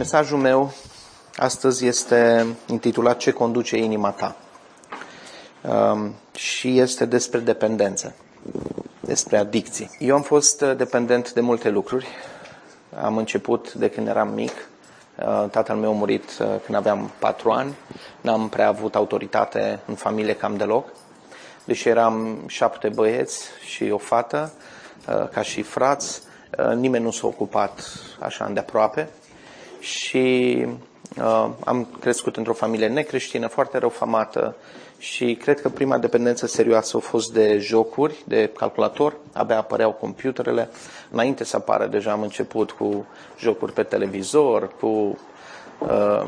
Mesajul meu astăzi este intitulat Ce conduce inima ta? Um, și este despre dependență, despre adicții. Eu am fost uh, dependent de multe lucruri. Am început de când eram mic. Uh, tatăl meu a murit uh, când aveam patru ani. N-am prea avut autoritate în familie cam deloc. Deși eram șapte băieți și o fată, ca și frați, nimeni nu s-a ocupat așa îndeaproape și uh, am crescut într-o familie necreștină, foarte răufamată și cred că prima dependență serioasă a fost de jocuri, de calculator, abia apăreau computerele. Înainte să apară deja am început cu jocuri pe televizor, cu uh,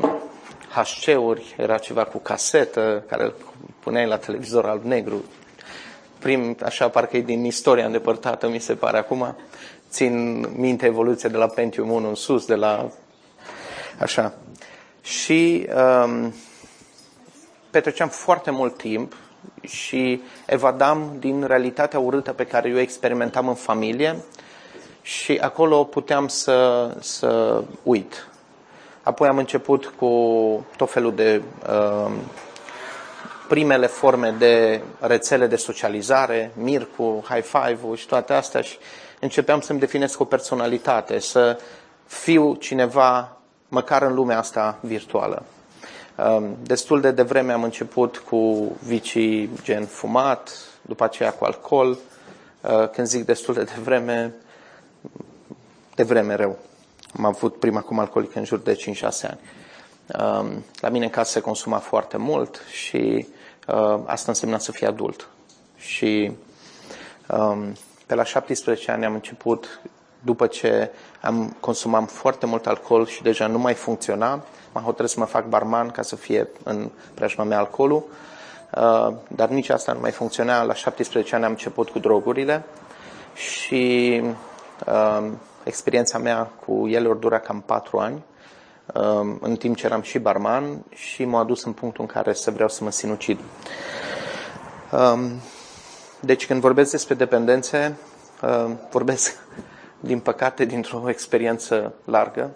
HC-uri, era ceva cu casetă care îl puneai la televizor alb-negru. Prim, așa parcă e din istoria îndepărtată, mi se pare acum. Țin minte evoluția de la Pentium 1 în sus, de la Așa. Și um, petreceam foarte mult timp și evadam din realitatea urâtă pe care eu experimentam în familie și acolo puteam să, să uit. Apoi am început cu tot felul de uh, primele forme de rețele de socializare, Mircu, High Five-ul și toate astea și începeam să-mi definesc o personalitate, să fiu cineva măcar în lumea asta virtuală. Um, destul de devreme am început cu vicii gen fumat, după aceea cu alcool. Uh, când zic destul de devreme, de vreme rău. Am avut prima cum alcoolic în jur de 5-6 ani. Um, la mine în casă se consuma foarte mult și uh, asta însemna să fii adult. Și um, pe la 17 ani am început după ce am consumat foarte mult alcool și deja nu mai funcționa, m-am hotărât să mă fac barman ca să fie în preajma mea alcoolul, uh, dar nici asta nu mai funcționa. La 17 ani am început cu drogurile și uh, experiența mea cu ele ori dura cam 4 ani, uh, în timp ce eram și barman și m-a adus în punctul în care să vreau să mă sinucid. Deci când vorbesc despre dependențe, vorbesc din păcate, dintr-o experiență largă.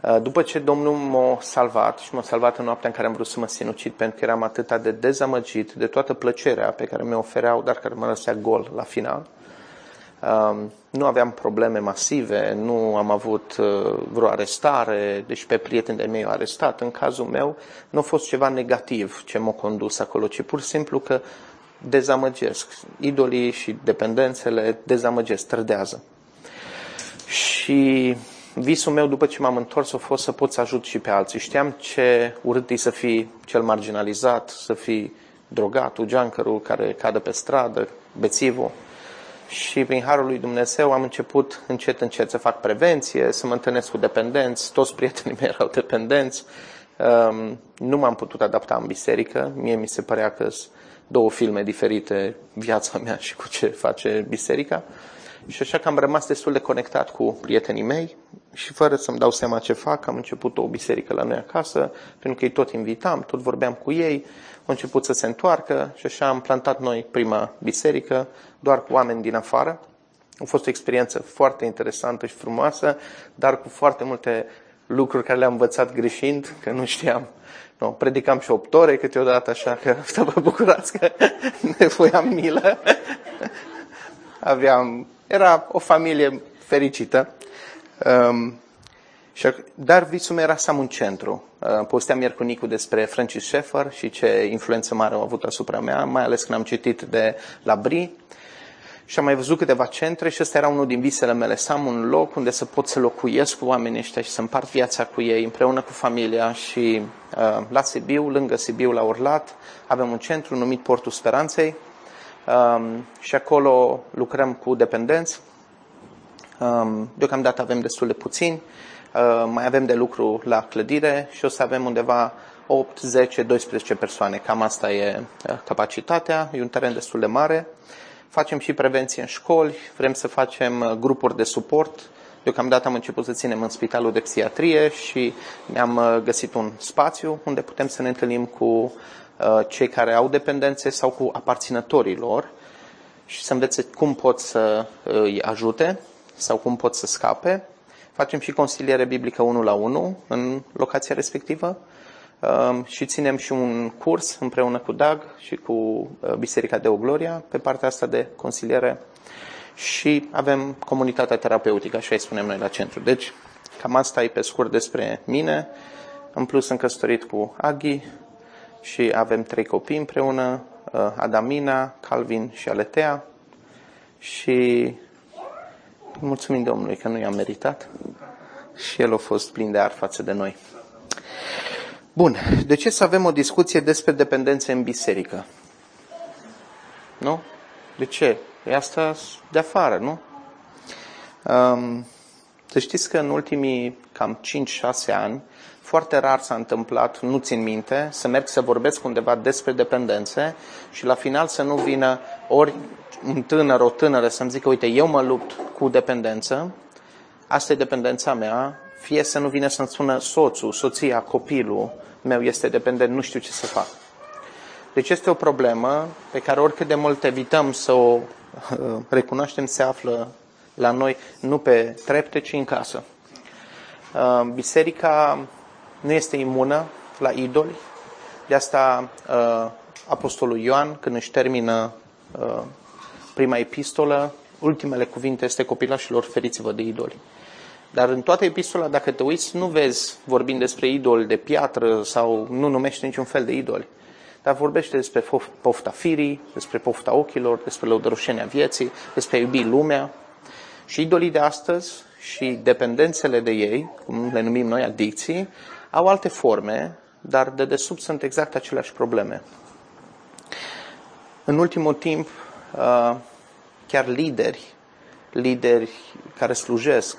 Uh, după ce Domnul m-a salvat și m-a salvat în noaptea în care am vrut să mă sinucid, pentru că eram atât de dezamăgit de toată plăcerea pe care mi-o ofereau, dar care mă lăsea gol la final. Um, nu aveam probleme masive, nu am avut uh, vreo arestare, deci pe prieteni de mei au arestat. În cazul meu nu a fost ceva negativ ce m-a condus acolo, ci pur și simplu că dezamăgesc. Idolii și dependențele dezamăgesc, trădează. Și visul meu după ce m-am întors a fost să pot să ajut și pe alții. Știam ce urât e să fii cel marginalizat, să fii drogatul, geancărul care cadă pe stradă, bețivul. Și prin Harul lui Dumnezeu am început încet, încet să fac prevenție, să mă întâlnesc cu dependenți, toți prietenii mei erau dependenți. Um, nu m-am putut adapta în biserică, mie mi se părea că sunt două filme diferite, viața mea și cu ce face biserica. Și așa că am rămas destul de conectat cu prietenii mei și fără să-mi dau seama ce fac, am început o biserică la noi acasă, pentru că îi tot invitam, tot vorbeam cu ei, au început să se întoarcă și așa am plantat noi prima biserică, doar cu oameni din afară. A fost o experiență foarte interesantă și frumoasă, dar cu foarte multe lucruri care le-am învățat greșind, că nu știam. No, predicam și opt ore câteodată, așa că să vă bucurați că ne voiam milă. Aveam era o familie fericită. Um, dar visul meu era să am un centru. Uh, posteam ieri cu Nicu despre Francis Schaeffer și ce influență mare au avut asupra mea, mai ales când am citit de la Bri. Și am mai văzut câteva centre și ăsta era unul din visele mele, să am un loc unde să pot să locuiesc cu oamenii ăștia și să împart viața cu ei împreună cu familia și uh, la Sibiu, lângă Sibiu, la Urlat, avem un centru numit Portul Speranței, um, și acolo lucrăm cu dependenți. Um, deocamdată avem destul de puțini, uh, mai avem de lucru la clădire și o să avem undeva 8, 10, 12 persoane. Cam asta e uh, capacitatea, e un teren destul de mare. Facem și prevenție în școli, vrem să facem uh, grupuri de suport. Deocamdată am început să ținem în spitalul de psihiatrie și ne-am uh, găsit un spațiu unde putem să ne întâlnim cu Uh, cei care au dependențe sau cu aparținătorii lor și să învețe cum pot să îi ajute sau cum pot să scape. facem și consiliere biblică 1 la 1 în locația respectivă uh, și ținem și un curs împreună cu Dag și cu uh, Biserica de Ogloria pe partea asta de consiliere și avem comunitatea terapeutică, așa îi spunem noi la centru. Deci, cam asta e pe scurt despre mine. În plus, sunt căsătorit cu Aghi și avem trei copii împreună, uh, Adamina, Calvin și Aletea. Și mulțumim Domnului că nu i-am meritat și El a fost plin de ar față de noi. Bun, de ce să avem o discuție despre dependențe în biserică? Nu? De ce? E asta de afară, nu? Um, să știți că în ultimii cam 5-6 ani, foarte rar s-a întâmplat, nu țin minte, să merg să vorbesc undeva despre dependențe și la final să nu vină ori un tânăr, o tânără să-mi zică, uite, eu mă lupt cu dependență, asta e dependența mea, fie să nu vină să-mi spună soțul, soția, copilul meu este dependent, nu știu ce să fac. Deci este o problemă pe care oricât de mult evităm să o recunoaștem, se află la noi, nu pe trepte, ci în casă. Uh, biserica nu este imună la idoli, de asta uh, Apostolul Ioan, când își termină uh, prima epistolă, ultimele cuvinte este copilașilor, feriți-vă de idoli. Dar în toată epistola, dacă te uiți, nu vezi vorbind despre idoli de piatră sau nu numește niciun fel de idoli. Dar vorbește despre pofta firii, despre pofta ochilor, despre lăudăroșenia vieții, despre a iubi lumea. Și idolii de astăzi și dependențele de ei, cum le numim noi adicții, au alte forme, dar de desubt sunt exact aceleași probleme. În ultimul timp, uh, chiar lideri, lideri care slujesc,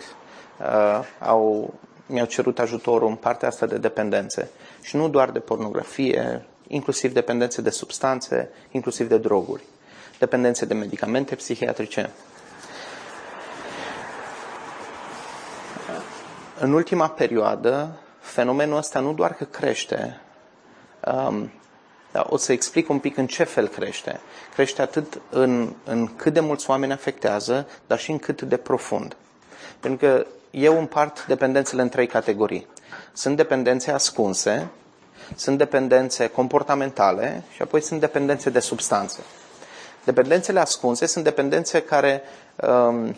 uh, au, mi-au cerut ajutorul în partea asta de dependențe. Și nu doar de pornografie, inclusiv dependențe de substanțe, inclusiv de droguri, dependențe de medicamente psihiatrice. În ultima perioadă, fenomenul ăsta nu doar că crește, um, dar o să explic un pic în ce fel crește. Crește atât în, în cât de mulți oameni afectează, dar și în cât de profund. Pentru că eu împart dependențele în trei categorii. Sunt dependențe ascunse, sunt dependențe comportamentale și apoi sunt dependențe de substanțe. Dependențele ascunse sunt dependențe care um,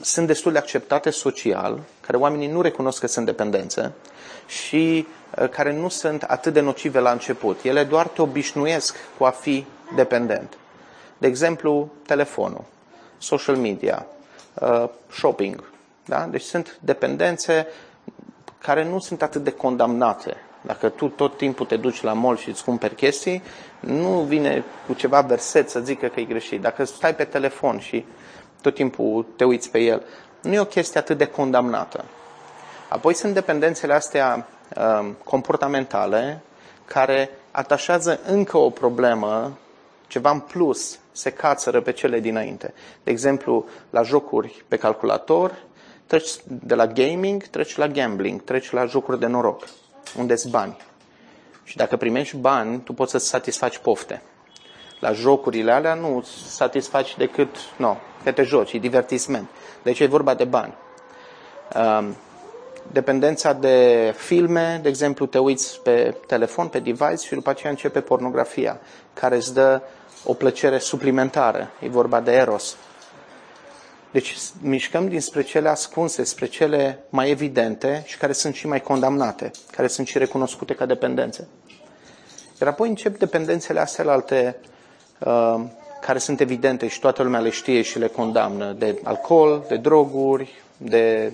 sunt destul de acceptate social, care oamenii nu recunosc că sunt dependențe și uh, care nu sunt atât de nocive la început. Ele doar te obișnuiesc cu a fi dependent. De exemplu, telefonul, social media, uh, shopping. Da? Deci sunt dependențe care nu sunt atât de condamnate. Dacă tu tot timpul te duci la mall și îți cumperi chestii, nu vine cu ceva verset să zică că e greșit. Dacă stai pe telefon și tot timpul te uiți pe el, nu e o chestie atât de condamnată. Apoi sunt dependențele astea um, comportamentale care atașează încă o problemă, ceva în plus, se cațără pe cele dinainte. De exemplu, la jocuri pe calculator, treci de la gaming, treci la gambling, treci la jocuri de noroc unde sunt bani. Și dacă primești bani, tu poți să-ți satisfaci pofte. La jocurile alea nu satisfaci decât, nu, că te joci, e divertisment. Deci e vorba de bani. Um, dependența de filme, de exemplu, te uiți pe telefon, pe device și după aceea începe pornografia, care îți dă o plăcere suplimentară. E vorba de eros. Deci mișcăm dinspre cele ascunse, spre cele mai evidente și care sunt și mai condamnate, care sunt și recunoscute ca dependențe. Iar apoi încep dependențele astea alte uh, care sunt evidente și toată lumea le știe și le condamnă, de alcool, de droguri, de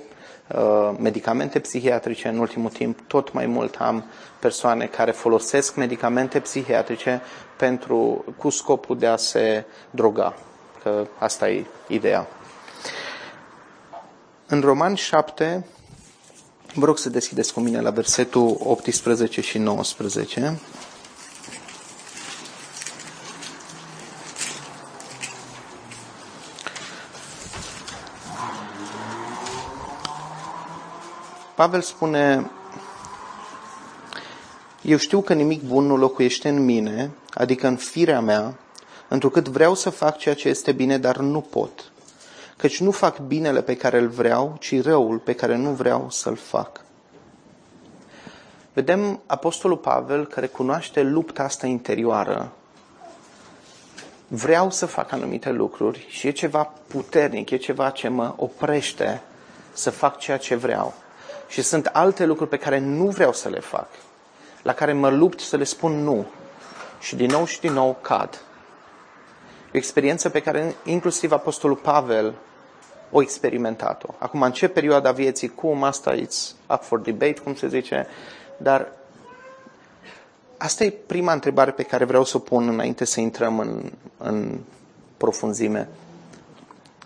uh, medicamente psihiatrice. În ultimul timp, tot mai mult am persoane care folosesc medicamente psihiatrice pentru, cu scopul de a se droga. Că asta e ideea. În Roman 7, vă rog să deschideți cu mine la versetul 18 și 19. Pavel spune, eu știu că nimic bun nu locuiește în mine, adică în firea mea, întrucât vreau să fac ceea ce este bine, dar nu pot căci nu fac binele pe care îl vreau, ci răul pe care nu vreau să-l fac. Vedem Apostolul Pavel care cunoaște lupta asta interioară. Vreau să fac anumite lucruri și e ceva puternic, e ceva ce mă oprește să fac ceea ce vreau. Și sunt alte lucruri pe care nu vreau să le fac, la care mă lupt să le spun nu. Și din nou și din nou cad. O experiență pe care inclusiv Apostolul Pavel o experimentat-o. Acum încep perioada vieții, cum asta it's up for debate, cum se zice, dar asta e prima întrebare pe care vreau să o pun înainte să intrăm în, în profunzime.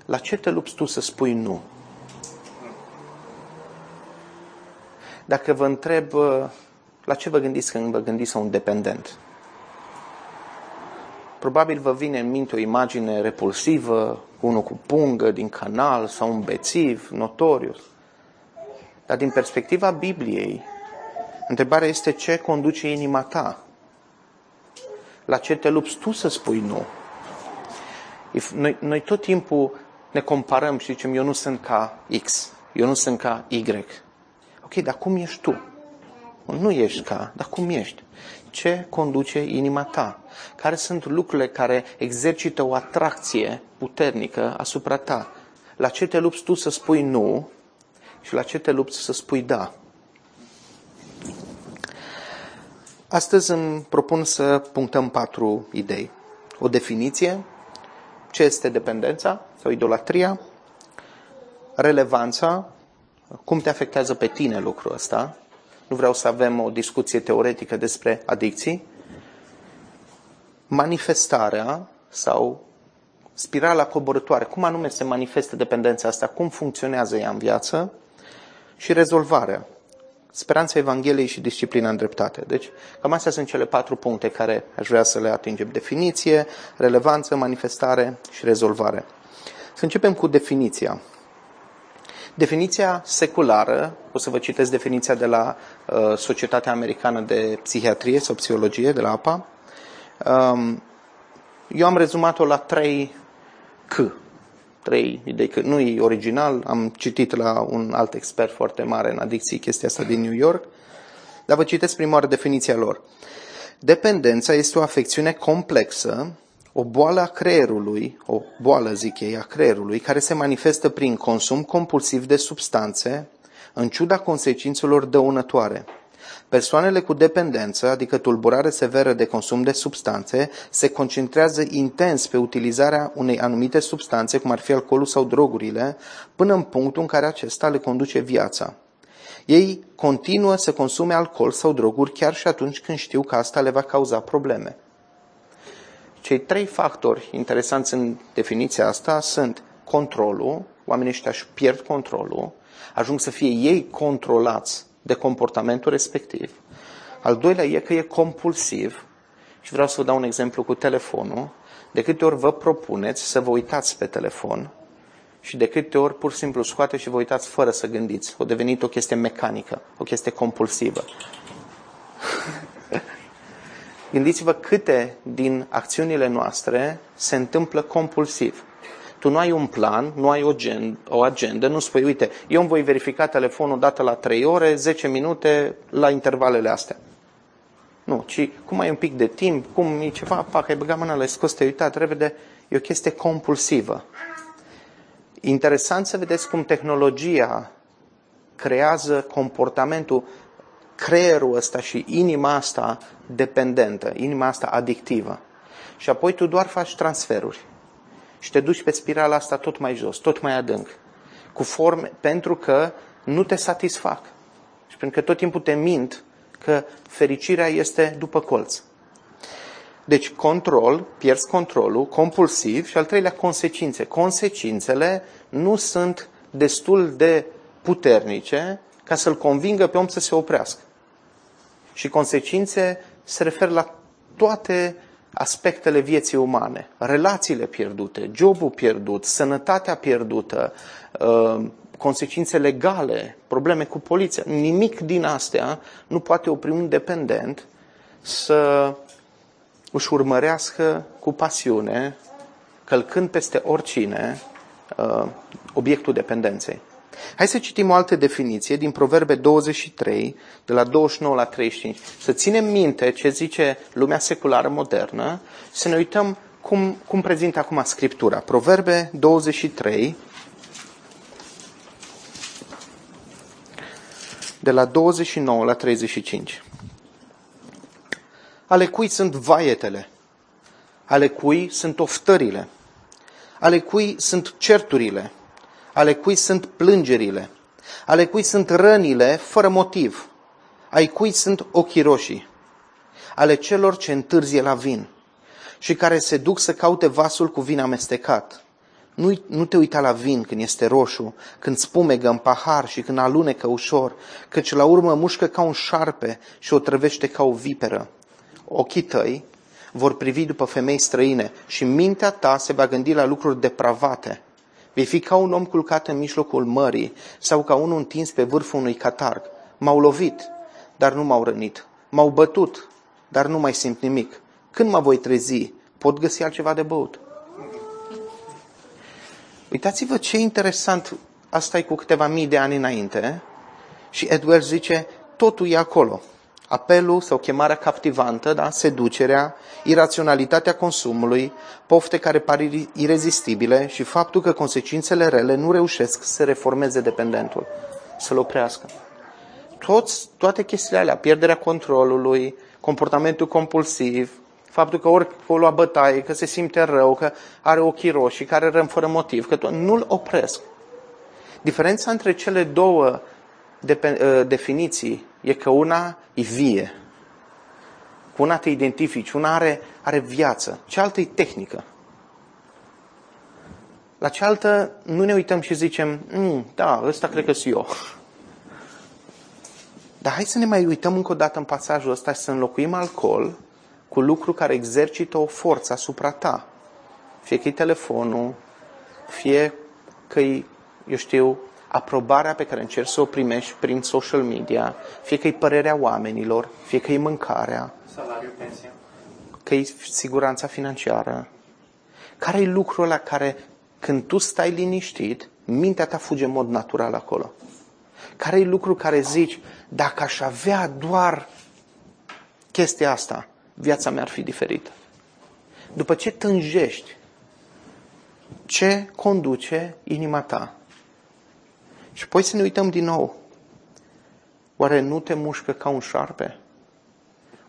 La ce te lupți tu să spui nu? Dacă vă întreb, la ce vă gândiți când vă gândiți la un dependent? Probabil vă vine în minte o imagine repulsivă, unul cu pungă din canal sau un bețiv notoriu. Dar din perspectiva Bibliei, întrebarea este ce conduce inima ta? La ce te lupți tu să spui nu? Noi, noi tot timpul ne comparăm și zicem, eu nu sunt ca X, eu nu sunt ca Y. Ok, dar cum ești tu? Nu ești ca, dar cum ești? Ce conduce inima ta? Care sunt lucrurile care exercită o atracție puternică asupra ta? La ce te lupți tu să spui nu și la ce te lupți să spui da? Astăzi îmi propun să punctăm patru idei. O definiție, ce este dependența sau idolatria, relevanța, cum te afectează pe tine lucrul ăsta, nu vreau să avem o discuție teoretică despre adicții, manifestarea sau spirala coborătoare, cum anume se manifestă dependența asta, cum funcționează ea în viață și rezolvarea, speranța Evangheliei și disciplina în dreptate. Deci, cam astea sunt cele patru puncte care aș vrea să le atingem. Definiție, relevanță, manifestare și rezolvare. Să începem cu definiția. Definiția seculară, o să vă citesc definiția de la uh, Societatea Americană de Psihiatrie sau Psihologie, de la APA. Um, eu am rezumat-o la trei C. Trei idei că nu e original, am citit la un alt expert foarte mare în adicții chestia asta din New York, dar vă citesc prima oară definiția lor. Dependența este o afecțiune complexă o boală a creierului, o boală, zic ei, a creierului, care se manifestă prin consum compulsiv de substanțe, în ciuda consecințelor dăunătoare. Persoanele cu dependență, adică tulburare severă de consum de substanțe, se concentrează intens pe utilizarea unei anumite substanțe, cum ar fi alcoolul sau drogurile, până în punctul în care acesta le conduce viața. Ei continuă să consume alcool sau droguri chiar și atunci când știu că asta le va cauza probleme. Cei trei factori interesanți în definiția asta sunt controlul, oamenii ăștia își pierd controlul, ajung să fie ei controlați de comportamentul respectiv. Al doilea e că e compulsiv și vreau să vă dau un exemplu cu telefonul. De câte ori vă propuneți să vă uitați pe telefon și de câte ori pur și simplu scoate și vă uitați fără să gândiți. O devenit o chestie mecanică, o chestie compulsivă. Gândiți-vă câte din acțiunile noastre se întâmplă compulsiv. Tu nu ai un plan, nu ai o, gen, o agendă, nu spui, uite, eu îmi voi verifica telefonul dată la 3 ore, 10 minute la intervalele astea. Nu, ci cum ai un pic de timp, cum e ceva, pac, ai băgat mâna, l-ai scos, te-ai uitat repede, e o chestie compulsivă. Interesant să vedeți cum tehnologia creează comportamentul creierul ăsta și inima asta dependentă, inima asta adictivă. Și apoi tu doar faci transferuri și te duci pe spirala asta tot mai jos, tot mai adânc, cu forme, pentru că nu te satisfac. Și pentru că tot timpul te mint că fericirea este după colț. Deci control, pierzi controlul, compulsiv și al treilea consecințe. Consecințele nu sunt destul de puternice ca să-l convingă pe om să se oprească. Și consecințe se referă la toate aspectele vieții umane. Relațiile pierdute, jobul pierdut, sănătatea pierdută, uh, consecințe legale, probleme cu poliția. Nimic din astea nu poate opri un dependent să își urmărească cu pasiune, călcând peste oricine, uh, obiectul dependenței. Hai să citim o altă definiție din Proverbe 23, de la 29 la 35. Să ținem minte ce zice lumea seculară modernă, să ne uităm cum, cum prezintă acum Scriptura. Proverbe 23, de la 29 la 35. Ale cui sunt vaietele? Ale cui sunt oftările? Ale cui sunt certurile? Ale cui sunt plângerile? Ale cui sunt rănile fără motiv? Ai cui sunt ochii roșii? Ale celor ce întârzie la vin și care se duc să caute vasul cu vin amestecat. Nu, nu te uita la vin când este roșu, când spumegă în pahar și când alunecă ușor, căci la urmă mușcă ca un șarpe și o trăvește ca o viperă. Ochii tăi vor privi după femei străine și mintea ta se va gândi la lucruri depravate. Vei fi ca un om culcat în mijlocul mării sau ca unul întins pe vârful unui catarg. M-au lovit, dar nu m-au rănit. M-au bătut, dar nu mai simt nimic. Când mă voi trezi, pot găsi altceva de băut. Uitați-vă ce interesant, asta e cu câteva mii de ani înainte, și Edward zice, totul e acolo. Apelul sau chemarea captivantă, da? seducerea, iraționalitatea consumului, pofte care par irezistibile și faptul că consecințele rele nu reușesc să reformeze dependentul, să-l oprească. Toți, toate chestiile alea, pierderea controlului, comportamentul compulsiv, faptul că ori o lua bătaie, că se simte rău, că are ochii roșii, că are răm fără motiv, că nu-l opresc. Diferența între cele două ă, definiții e că una e vie, cu una te identifici, una are, are viață, cealaltă e tehnică. La cealaltă nu ne uităm și zicem, mm, da, ăsta cred că sunt eu. Dar hai să ne mai uităm încă o dată în pasajul ăsta și să înlocuim alcool cu lucru care exercită o forță asupra ta. Fie că e telefonul, fie că e, eu știu, aprobarea pe care încerci să o primești prin social media, fie că e părerea oamenilor, fie că e mâncarea, salariul, pensia, că e siguranța financiară. Care e lucrul ăla care, când tu stai liniștit, mintea ta fuge în mod natural acolo? Care e lucru care zici, dacă aș avea doar chestia asta, viața mea ar fi diferită. După ce tânjești, ce conduce inima ta? Și apoi să ne uităm din nou. Oare nu te mușcă ca un șarpe?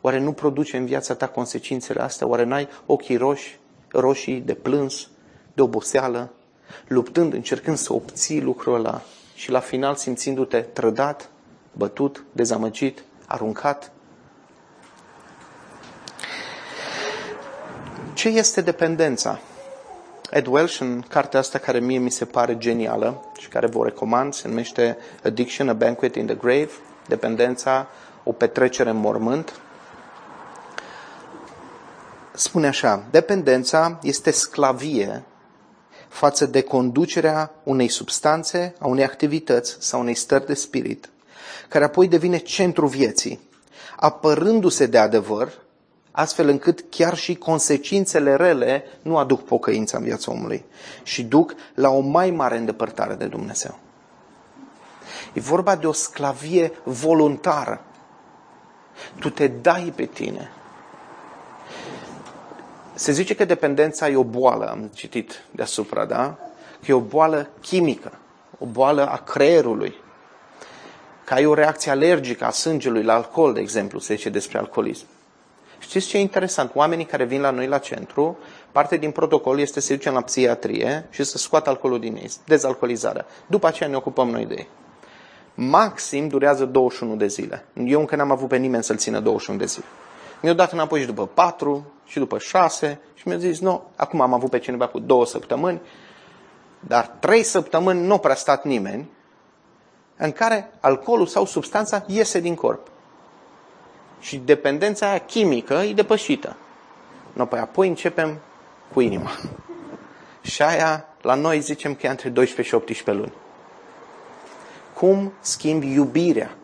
Oare nu produce în viața ta consecințele astea? Oare n-ai ochii roși, roșii de plâns, de oboseală, luptând, încercând să obții lucrul ăla și la final simțindu-te trădat, bătut, dezamăgit, aruncat, Ce este dependența? Ed Welsh, în cartea asta care mie mi se pare genială și care vă recomand, se numește Addiction, a Banquet in the Grave, dependența, o petrecere în mormânt. Spune așa, dependența este sclavie față de conducerea unei substanțe, a unei activități sau unei stări de spirit, care apoi devine centru vieții, apărându-se de adevăr astfel încât chiar și consecințele rele nu aduc pocăința în viața omului și duc la o mai mare îndepărtare de Dumnezeu. E vorba de o sclavie voluntară. Tu te dai pe tine. Se zice că dependența e o boală, am citit deasupra, da? Că e o boală chimică, o boală a creierului. Că ai o reacție alergică a sângelui la alcool, de exemplu, se zice despre alcoolism. Știți ce e interesant? Oamenii care vin la noi la centru, parte din protocol este să ducem la psihiatrie și să scoată alcoolul din ei, dezalcoolizarea. După aceea ne ocupăm noi de ei. Maxim durează 21 de zile. Eu încă n-am avut pe nimeni să-l țină 21 de zile. Mi-au dat înapoi și după 4 și după 6 și mi-au zis, nu, acum am avut pe cineva cu 2 săptămâni, dar 3 săptămâni nu prea stat nimeni în care alcoolul sau substanța iese din corp. Și dependența aia chimică e depășită. No, păi apoi începem cu inima. Și aia, la noi zicem că e între 12 și 18 luni. Cum schimbi iubirea?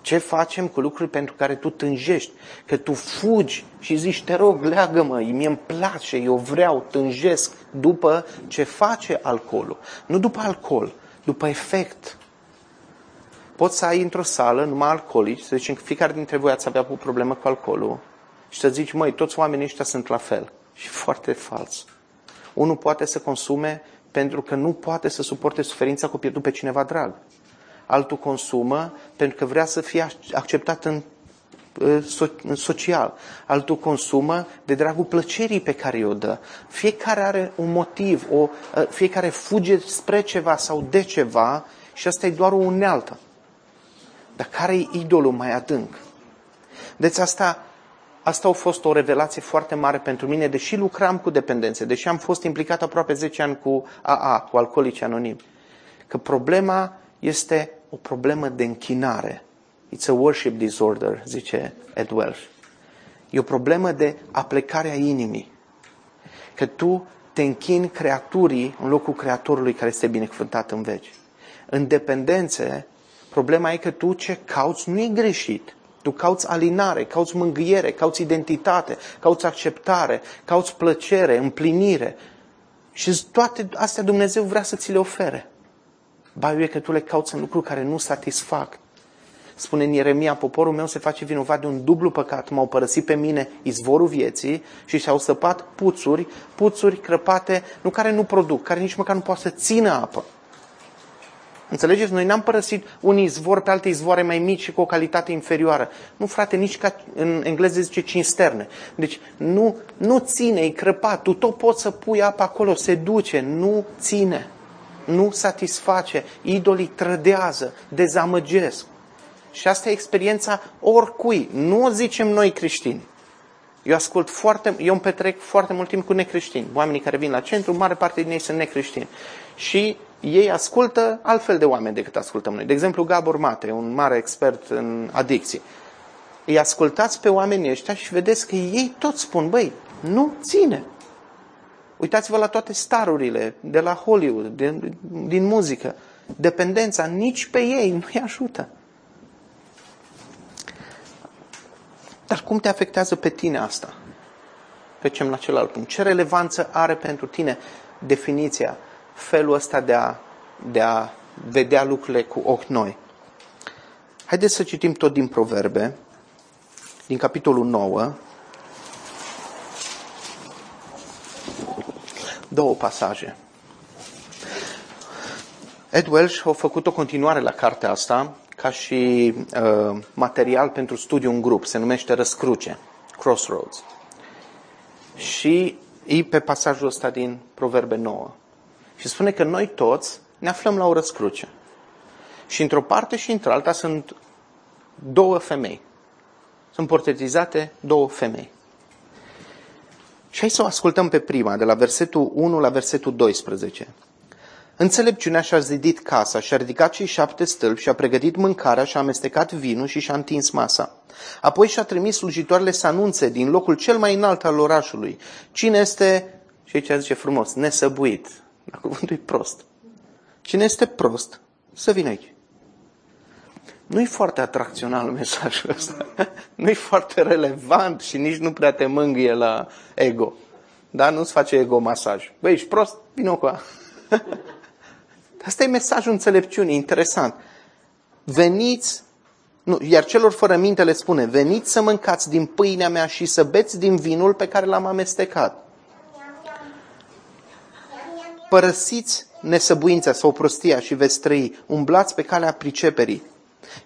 Ce facem cu lucruri pentru care tu tânjești? Că tu fugi și zici, te rog, leagă-mă, mie îmi place, eu vreau, tânjesc după ce face alcoolul. Nu după alcool, după efect. Poți să ai într-o sală numai alcoolici, să zicem că fiecare dintre voi ați avea o problemă cu alcoolul și să zici, măi, toți oamenii ăștia sunt la fel. Și foarte fals. Unul poate să consume pentru că nu poate să suporte suferința cu pierdut pe cineva drag. Altul consumă pentru că vrea să fie acceptat în, în social. Altul consumă de dragul plăcerii pe care o dă. Fiecare are un motiv, o, fiecare fuge spre ceva sau de ceva și asta e doar o unealtă. Dar care e idolul mai adânc? Deci asta Asta a fost o revelație foarte mare pentru mine, deși lucram cu dependențe, deși am fost implicat aproape 10 ani cu AA, cu alcoolici anonimi. Că problema este o problemă de închinare. It's a worship disorder, zice Ed Welsh. E o problemă de aplecare a inimii. Că tu te închini creaturii în locul creatorului care este binecuvântat în veci. În dependențe, problema e că tu ce cauți nu e greșit. Tu cauți alinare, cauți mângâiere, cauți identitate, cauți acceptare, cauți plăcere, împlinire. Și toate astea Dumnezeu vrea să ți le ofere. Ba e că tu le cauți în lucruri care nu satisfac. Spune în Ieremia, poporul meu se face vinovat de un dublu păcat. M-au părăsit pe mine izvorul vieții și și-au săpat puțuri, puțuri crăpate, nu care nu produc, care nici măcar nu poate să țină apă. Înțelegeți? Noi n-am părăsit un izvor pe alte izvoare mai mici și cu o calitate inferioară. Nu, frate, nici ca în engleză zice cinsterne. Deci nu, nu ține, e crăpat. Tu tot poți să pui apă acolo, se duce, nu ține. Nu satisface. Idolii trădează, dezamăgesc. Și asta e experiența oricui. Nu o zicem noi creștini. Eu ascult foarte, eu îmi petrec foarte mult timp cu necreștini. Oamenii care vin la centru, mare parte din ei sunt necreștini. Și ei ascultă altfel de oameni decât ascultăm noi. De exemplu, Gabor Mate, un mare expert în adicții. Îi ascultați pe oamenii ăștia și vedeți că ei tot spun, băi, nu ține. Uitați-vă la toate starurile de la Hollywood, din, din muzică. Dependența nici pe ei nu-i ajută. Dar cum te afectează pe tine asta? Trecem la celălalt punct. Ce relevanță are pentru tine definiția felul ăsta de a, de a vedea lucrurile cu ochi noi. Haideți să citim tot din Proverbe, din capitolul 9, două pasaje. Ed Welsh a făcut o continuare la cartea asta ca și uh, material pentru studiu în grup. Se numește Răscruce, Crossroads. Și e pe pasajul ăsta din Proverbe 9. Și spune că noi toți ne aflăm la o răscruce. Și într-o parte și într-alta sunt două femei. Sunt portretizate două femei. Și hai să o ascultăm pe prima, de la versetul 1 la versetul 12. Înțelepciunea și-a zidit casa, și-a ridicat cei șapte stâlpi, și-a pregătit mâncarea, și-a amestecat vinul și și-a întins masa. Apoi și-a trimis slujitoarele să anunțe din locul cel mai înalt al orașului cine este, și aici zice frumos, nesăbuit, dar cuvântul e prost. Cine este prost, să vină aici. Nu-i foarte atracțional mesajul ăsta. Nu-i foarte relevant și nici nu prea te mângâie la ego. Da? Nu-ți face ego masaj. Băi, ești prost? Vino cu Asta e mesajul înțelepciunii, interesant. Veniți, nu, iar celor fără minte le spune, veniți să mâncați din pâinea mea și să beți din vinul pe care l-am amestecat părăsiți nesăbuința sau prostia și veți trăi, umblați pe calea priceperii.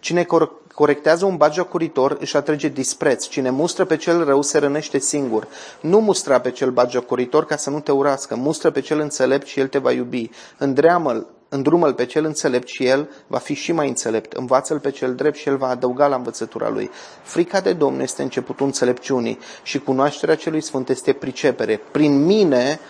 Cine corectează un bagiocoritor își atrage dispreț. Cine mustră pe cel rău se rănește singur. Nu mustra pe cel bagiocoritor ca să nu te urască. Mustră pe cel înțelept și el te va iubi. Îndreamă-l, îndrumă-l pe cel înțelept și el va fi și mai înțelept. Învață-l pe cel drept și el va adăuga la învățătura lui. Frica de Domn este începutul înțelepciunii și cunoașterea celui sfânt este pricepere. Prin mine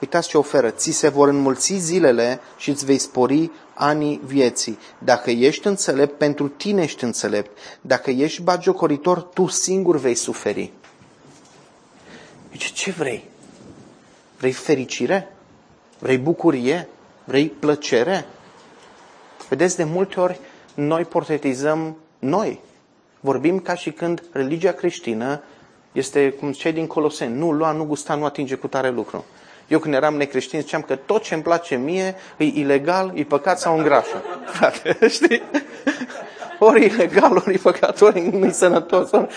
Uitați ce oferă. Ți se vor înmulți zilele și îți vei spori anii vieții. Dacă ești înțelept, pentru tine ești înțelept. Dacă ești bagiocoritor, tu singur vei suferi. Deci ce vrei? Vrei fericire? Vrei bucurie? Vrei plăcere? Vedeți, de multe ori noi portretizăm Noi vorbim ca și când religia creștină este cum cei din Coloseni. Nu lua, nu gusta, nu atinge cu tare lucru. Eu când eram necreștin ziceam că tot ce îmi place mie e ilegal, e păcat sau îngrașă. Frate, știi? Ori ilegal, ori păcat, ori nu-i sănătos. Ori...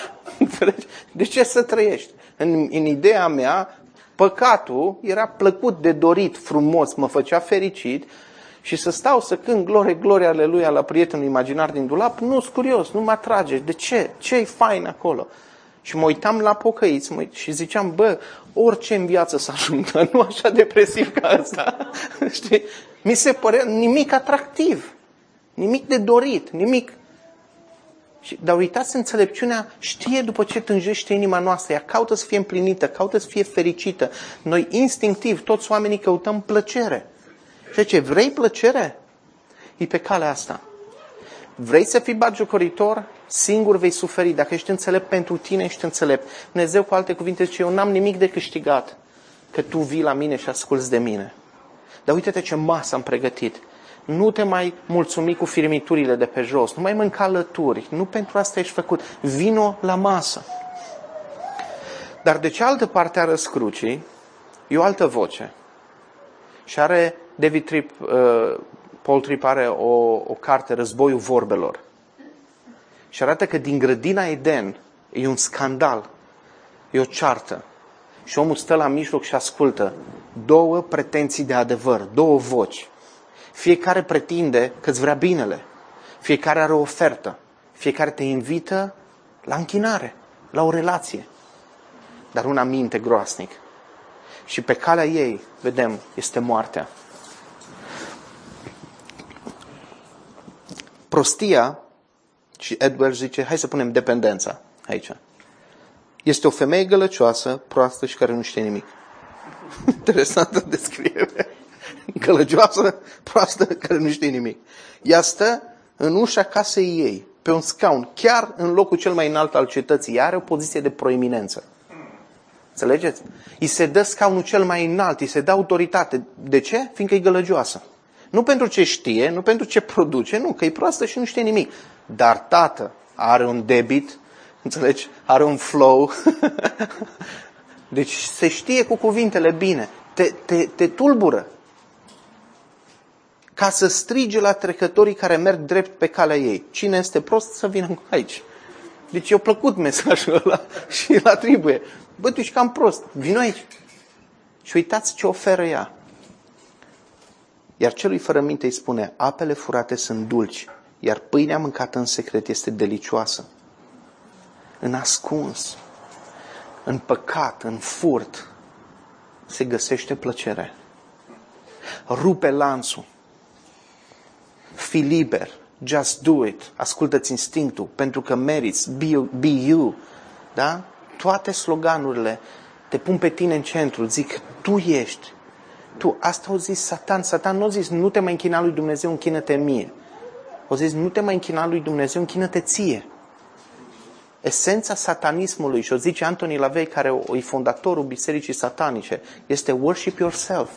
De ce să trăiești? În, în ideea mea, păcatul era plăcut de dorit, frumos, mă făcea fericit și să stau să cânt glorie, gloria aleluia la prietenul imaginar din dulap, nu sunt curios, nu mă atrage. De ce? Ce e fain acolo? Și mă uitam la pocăiți mă, și ziceam, bă, orice în viață să ajungă, nu așa depresiv ca asta. Știi? Mi se părea nimic atractiv, nimic de dorit, nimic... Dar uitați, înțelepciunea știe după ce tânjește inima noastră, ea caută să fie împlinită, caută să fie fericită. Noi instinctiv, toți oamenii căutăm plăcere. Și ce, vrei plăcere? E pe calea asta. Vrei să fii bagiocoritor? Singur vei suferi. Dacă ești înțelept pentru tine, ești înțelept. Dumnezeu, cu alte cuvinte, zice, eu n-am nimic de câștigat că tu vii la mine și asculți de mine. Dar uite-te ce masă am pregătit. Nu te mai mulțumi cu firmiturile de pe jos, nu mai mânca lături, nu pentru asta ești făcut. Vino la masă. Dar de cealaltă parte a răscrucii e o altă voce. Și are David Tripp, uh, Paul Tripp are o, o carte, Războiul Vorbelor. Și arată că din grădina Eden e un scandal, e o ceartă. Și omul stă la mijloc și ascultă două pretenții de adevăr, două voci. Fiecare pretinde că îți vrea binele. Fiecare are o ofertă. Fiecare te invită la închinare, la o relație. Dar una minte groasnic. Și pe calea ei, vedem, este moartea. Prostia, și Edward zice, hai să punem dependența aici. Este o femeie gălăcioasă, proastă și care nu știe nimic. Interesantă descriere. Gălăcioasă, proastă, care nu știe nimic. Ea stă în ușa casei ei, pe un scaun, chiar în locul cel mai înalt al cetății. Ea are o poziție de proeminență. Înțelegeți? I se dă scaunul cel mai înalt, îi se dă autoritate. De ce? Fiindcă e gălăgioasă. Nu pentru ce știe, nu pentru ce produce, nu, că e proastă și nu știe nimic. Dar tată are un debit, înțelegi? Are un flow. deci se știe cu cuvintele bine. Te, te, te tulbură. Ca să strige la trecătorii care merg drept pe calea ei. Cine este prost să vină aici. Deci i-a plăcut mesajul ăla și îl atribuie. Bă, tu ești cam prost, vino aici. Și uitați ce oferă ea. Iar celui fără minte îi spune, apele furate sunt dulci, iar pâinea mâncată în secret este delicioasă. În ascuns, în păcat, în furt, se găsește plăcere. Rupe lanțul. Fi liber. Just do it. Ascultă-ți instinctul, pentru că meriți. Be, be you. Da? Toate sloganurile te pun pe tine în centru. Zic, tu ești tu, asta au zis Satan. Satan nu a zis, nu te mai închina lui Dumnezeu, închină-te mie. Au zis, nu te mai închina lui Dumnezeu, închină-te ție. Esența satanismului, și o zice Anthony Lavey, care e fondatorul bisericii satanice, este worship yourself.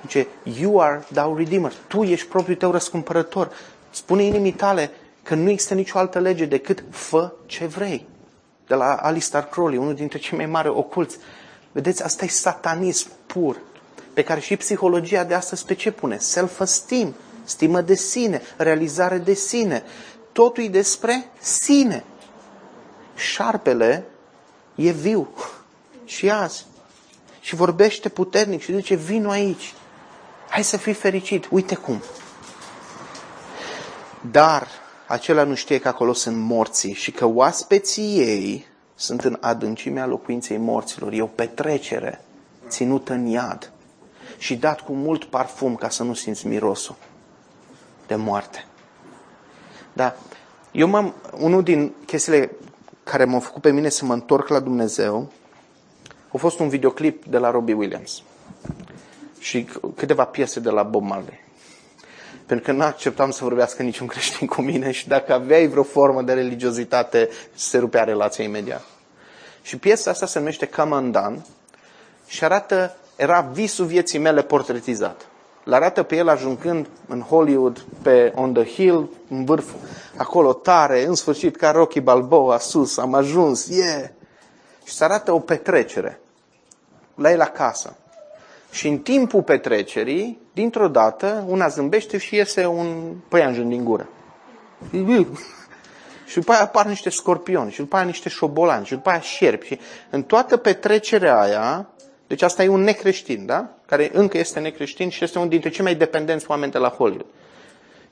Zice, you are thou redeemer. Tu ești propriul tău răscumpărător. Spune inimii tale că nu există nicio altă lege decât fă ce vrei. De la Alistair Crowley, unul dintre cei mai mari oculți. Vedeți, asta e satanism pur pe care și psihologia de astăzi pe ce pune? Self-esteem, stimă de sine, realizare de sine. Totul e despre sine. Șarpele e viu și azi. Și vorbește puternic și zice, vino aici. Hai să fii fericit. Uite cum. Dar acela nu știe că acolo sunt morții și că oaspeții ei sunt în adâncimea locuinței morților. E o petrecere ținută în iad și dat cu mult parfum ca să nu simți mirosul de moarte. Da. Eu m-am, unul din chestiile care m-au făcut pe mine să mă întorc la Dumnezeu a fost un videoclip de la Robbie Williams și câteva piese de la Bob Marley. Pentru că nu acceptam să vorbească niciun creștin cu mine și dacă aveai vreo formă de religiozitate, se rupea relația imediat. Și piesa asta se numește Come Undone și arată era visul vieții mele portretizat. L arată pe el ajungând în Hollywood, pe On the Hill, în vârf, acolo tare, în sfârșit, ca Rocky Balboa, sus, am ajuns, yeah! Și se arată o petrecere la el acasă. Și în timpul petrecerii, dintr-o dată, una zâmbește și iese un păianjen din gură. Și după aia apar niște scorpioni, și după aia niște șobolani, și după aia șerpi. Și în toată petrecerea aia, deci asta e un necreștin, da? Care încă este necreștin și este unul dintre cei mai dependenți oameni de la Hollywood.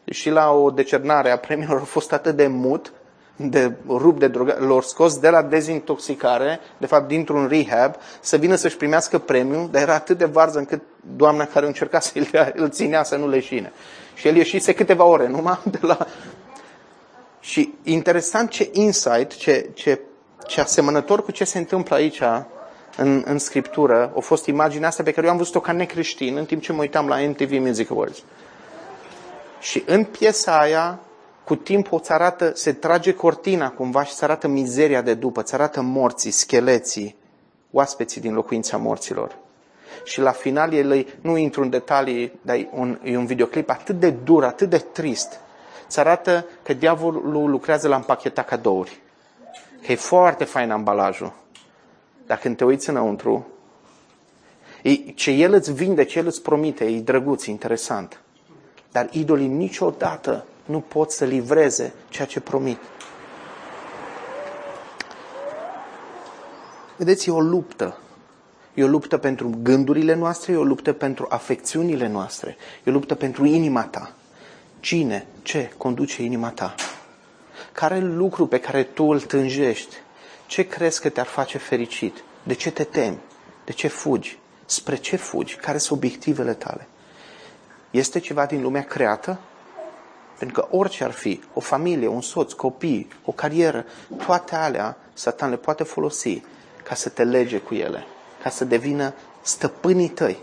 Și la o decernare a premiilor a fost atât de mut, de rup de drogă, lor scos de la dezintoxicare, de fapt dintr-un rehab, să vină să-și primească premiul, dar era atât de varză încât doamna care încerca să îl ținea să nu leșine. Și el ieșise câteva ore numai de la... Și interesant ce insight, ce, ce, ce asemănător cu ce se întâmplă aici în, în scriptură, a fost imaginea asta pe care eu am văzut-o ca necreștin în timp ce mă uitam la MTV Music Awards. Și în piesa aia, cu timpul îți arată, se trage cortina cumva și se arată mizeria de după, îți arată morții, scheleții, oaspeții din locuința morților. Și la final el, nu intru în detalii, dar e un, e un videoclip atât de dur, atât de trist. Îți arată că diavolul lucrează la împacheta cadouri. Că e foarte fain ambalajul. Dar când te uiți înăuntru, e, ce el îți vinde, ce el îți promite, e drăguț, e interesant. Dar idolii niciodată nu pot să livreze ceea ce promit. Vedeți, e o luptă. E o luptă pentru gândurile noastre, e o luptă pentru afecțiunile noastre, e o luptă pentru inima ta. Cine, ce conduce inima ta? Care lucru pe care tu îl tânjești? Ce crezi că te-ar face fericit? De ce te temi? De ce fugi? Spre ce fugi? Care sunt obiectivele tale? Este ceva din lumea creată? Pentru că orice ar fi, o familie, un soț, copii, o carieră, toate alea, Satan le poate folosi ca să te lege cu ele, ca să devină stăpânii tăi.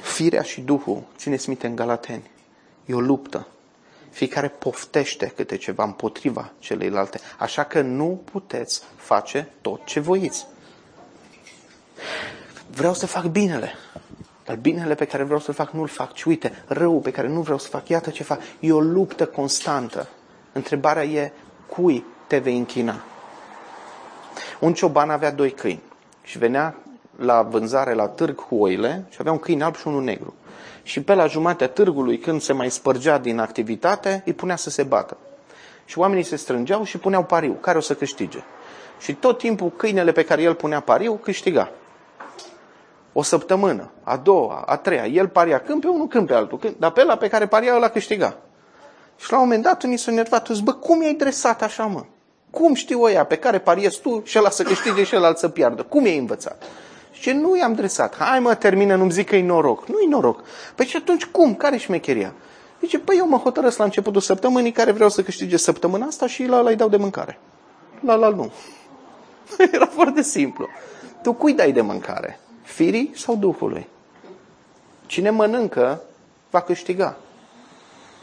Firea și Duhul, țineți minte în Galateni, e o luptă. Fiecare poftește câte ceva împotriva celeilalte. Așa că nu puteți face tot ce voiți. Vreau să fac binele. Dar binele pe care vreau să-l fac nu-l fac. Și uite, răul pe care nu vreau să fac, iată ce fac. E o luptă constantă. Întrebarea e, cui te vei închina? Un cioban avea doi câini și venea la vânzare la târg cu oile și avea un câine alb și unul negru. Și pe la jumatea târgului, când se mai spărgea din activitate, îi punea să se bată. Și oamenii se strângeau și puneau pariu, care o să câștige. Și tot timpul câinele pe care el punea pariu câștiga o săptămână, a doua, a treia, el paria când pe unul, când pe altul, când, dar pe la pe care paria ăla câștiga. Și la un moment dat unii s-au nervat, zis, bă, cum i-ai dresat așa, mă? Cum știu ăia pe care pariezi tu și ăla să câștige și ăla să piardă? Cum i-ai învățat? Și nu i-am dresat. Hai mă, termină, nu-mi zic că e noroc. Nu-i noroc. Păi și atunci cum? Care șmecheria? Zice, păi eu mă hotărăsc la începutul săptămânii care vreau să câștige săptămâna asta și la ăla îi dau de mâncare. La la nu. Era foarte simplu. Tu cui dai de mâncare? firii sau Duhului. Cine mănâncă, va câștiga.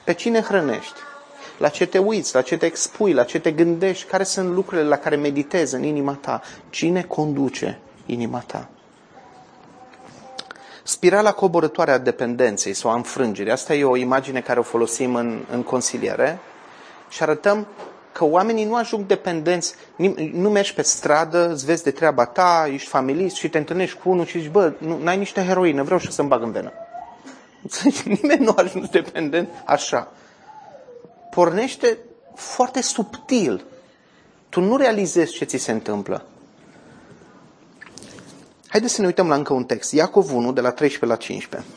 Pe cine hrănești? La ce te uiți, la ce te expui, la ce te gândești, care sunt lucrurile la care meditezi în inima ta? Cine conduce inima ta? Spirala coborătoare a dependenței sau a înfrângerii. Asta e o imagine care o folosim în, în consiliere și arătăm că oamenii nu ajung dependenți, nu mergi pe stradă, îți vezi de treaba ta, ești familist și te întâlnești cu unul și zici, bă, nu ai niște heroină, vreau și să-mi bag în venă. Nimeni nu ajunge dependent așa. Pornește foarte subtil. Tu nu realizezi ce ți se întâmplă. Haideți să ne uităm la încă un text. Iacov 1, de la 13 la 15.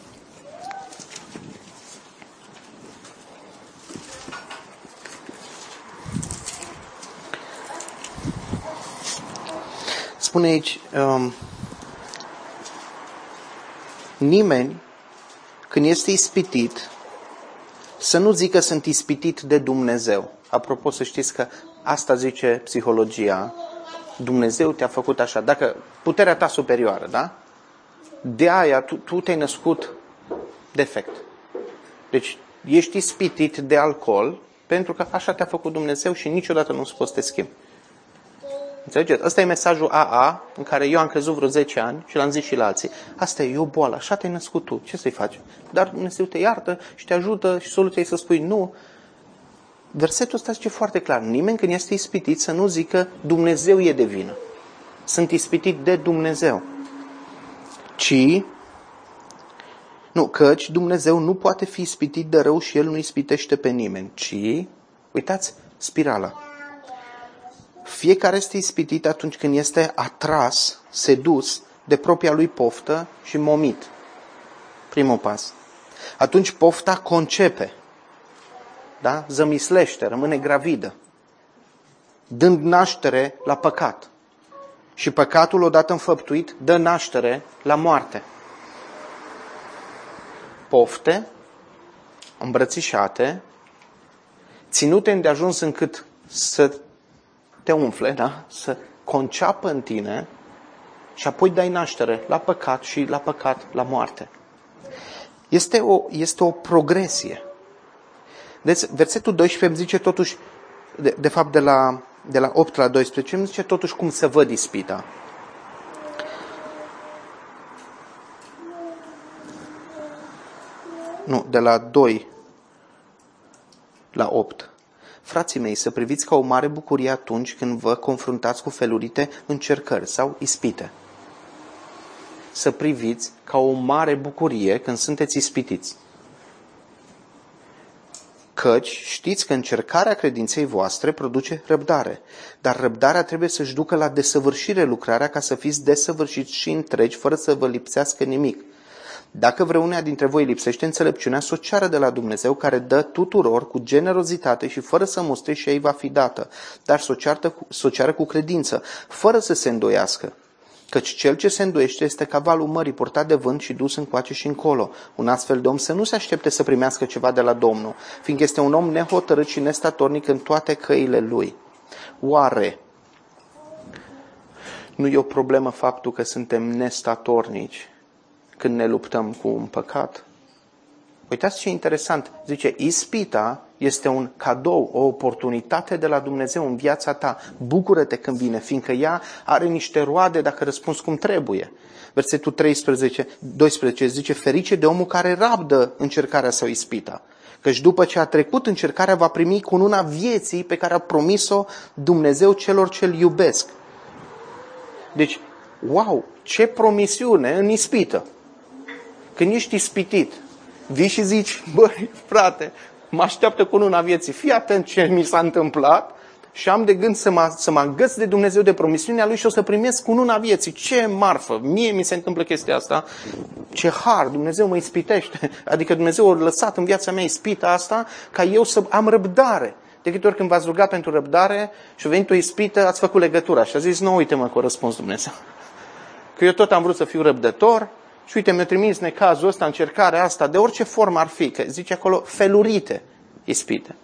spune aici, um, nimeni, când este ispitit, să nu zică sunt ispitit de Dumnezeu. Apropo, să știți că asta zice psihologia. Dumnezeu te-a făcut așa. Dacă puterea ta superioară, da? De aia tu, tu te-ai născut defect. Deci ești ispitit de alcool pentru că așa te-a făcut Dumnezeu și niciodată nu-ți poți te schimbi. Înțelegeți? Ăsta e mesajul AA în care eu am crezut vreo 10 ani și l-am zis și la alții. Asta e, e o boală, așa te-ai născut tu. Ce să-i faci? Dar Dumnezeu te iartă și te ajută și soluția e să spui nu. Versetul ăsta zice foarte clar. Nimeni când este ispitit să nu zică Dumnezeu e de vină. Sunt ispitit de Dumnezeu. Ci nu, căci Dumnezeu nu poate fi ispitit de rău și El nu ispitește pe nimeni, ci, uitați, spirala. Fiecare este ispitit atunci când este atras, sedus de propria lui poftă și momit. Primul pas. Atunci pofta concepe, da? zămislește, rămâne gravidă, dând naștere la păcat. Și păcatul, odată înfăptuit, dă naștere la moarte. Pofte, îmbrățișate, ținute de ajuns încât să te umfle, da? să conceapă în tine și apoi dai naștere la păcat și la păcat la moarte. Este o, este o progresie. Deci, versetul 12 îmi zice totuși, de, de fapt de la, de la 8 la 12, îmi zice totuși cum să văd ispita. Nu, de la 2 la 8. Frații mei, să priviți ca o mare bucurie atunci când vă confruntați cu felurite încercări sau ispite. Să priviți ca o mare bucurie când sunteți ispitiți. Căci știți că încercarea credinței voastre produce răbdare, dar răbdarea trebuie să-și ducă la desăvârșire lucrarea ca să fiți desăvârșiți și întregi fără să vă lipsească nimic. Dacă vreunea dintre voi lipsește înțelepciunea, să o ceară de la Dumnezeu care dă tuturor cu generozitate și fără să mustre și ei va fi dată, dar să o, ceartă, să o ceară cu credință, fără să se îndoiască. Căci cel ce se îndoiește este cavalul mării purtat de vânt și dus încoace și încolo. Un astfel de om să nu se aștepte să primească ceva de la Domnul, fiindcă este un om nehotărât și nestatornic în toate căile lui. Oare nu e o problemă faptul că suntem nestatornici când ne luptăm cu un păcat. Uitați ce interesant. Zice, ispita este un cadou, o oportunitate de la Dumnezeu în viața ta. Bucură-te când vine, fiindcă ea are niște roade dacă răspunzi cum trebuie. Versetul 13, 12 zice, ferice de omul care rabdă încercarea sau ispita. Căci după ce a trecut încercarea, va primi cununa vieții pe care a promis-o Dumnezeu celor ce-L iubesc. Deci, wow, ce promisiune în ispită! Când ești ispitit, vii și zici, băi, frate, mă așteaptă cu luna vieții, fii atent ce mi s-a întâmplat și am de gând să mă, să mă agăț de Dumnezeu de promisiunea Lui și o să primesc cu luna vieții. Ce marfă! Mie mi se întâmplă chestia asta. Ce har! Dumnezeu mă ispitește. Adică Dumnezeu a lăsat în viața mea ispita asta ca eu să am răbdare. De câte ori când v-ați rugat pentru răbdare și a venit o ispită, ați făcut legătura și a zis, nu, uite mă, că a răspuns Dumnezeu. Că eu tot am vrut să fiu răbdător, și uite, mi-a trimis necazul ăsta, încercarea asta, de orice formă ar fi, că zice acolo, felurite ispite.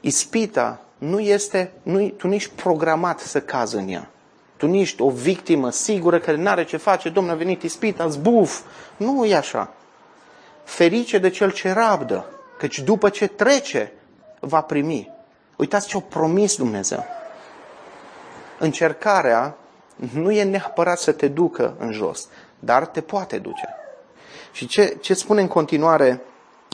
Ispita nu este, nu, tu nu ești programat să cazi în ea. Tu nu ești o victimă sigură care nu are ce face, Domnul a venit ispita, zbuf. Nu e așa. Ferice de cel ce rabdă, căci după ce trece, va primi. Uitați ce a promis Dumnezeu. Încercarea nu e neapărat să te ducă în jos, dar te poate duce. Și ce, ce spune în continuare,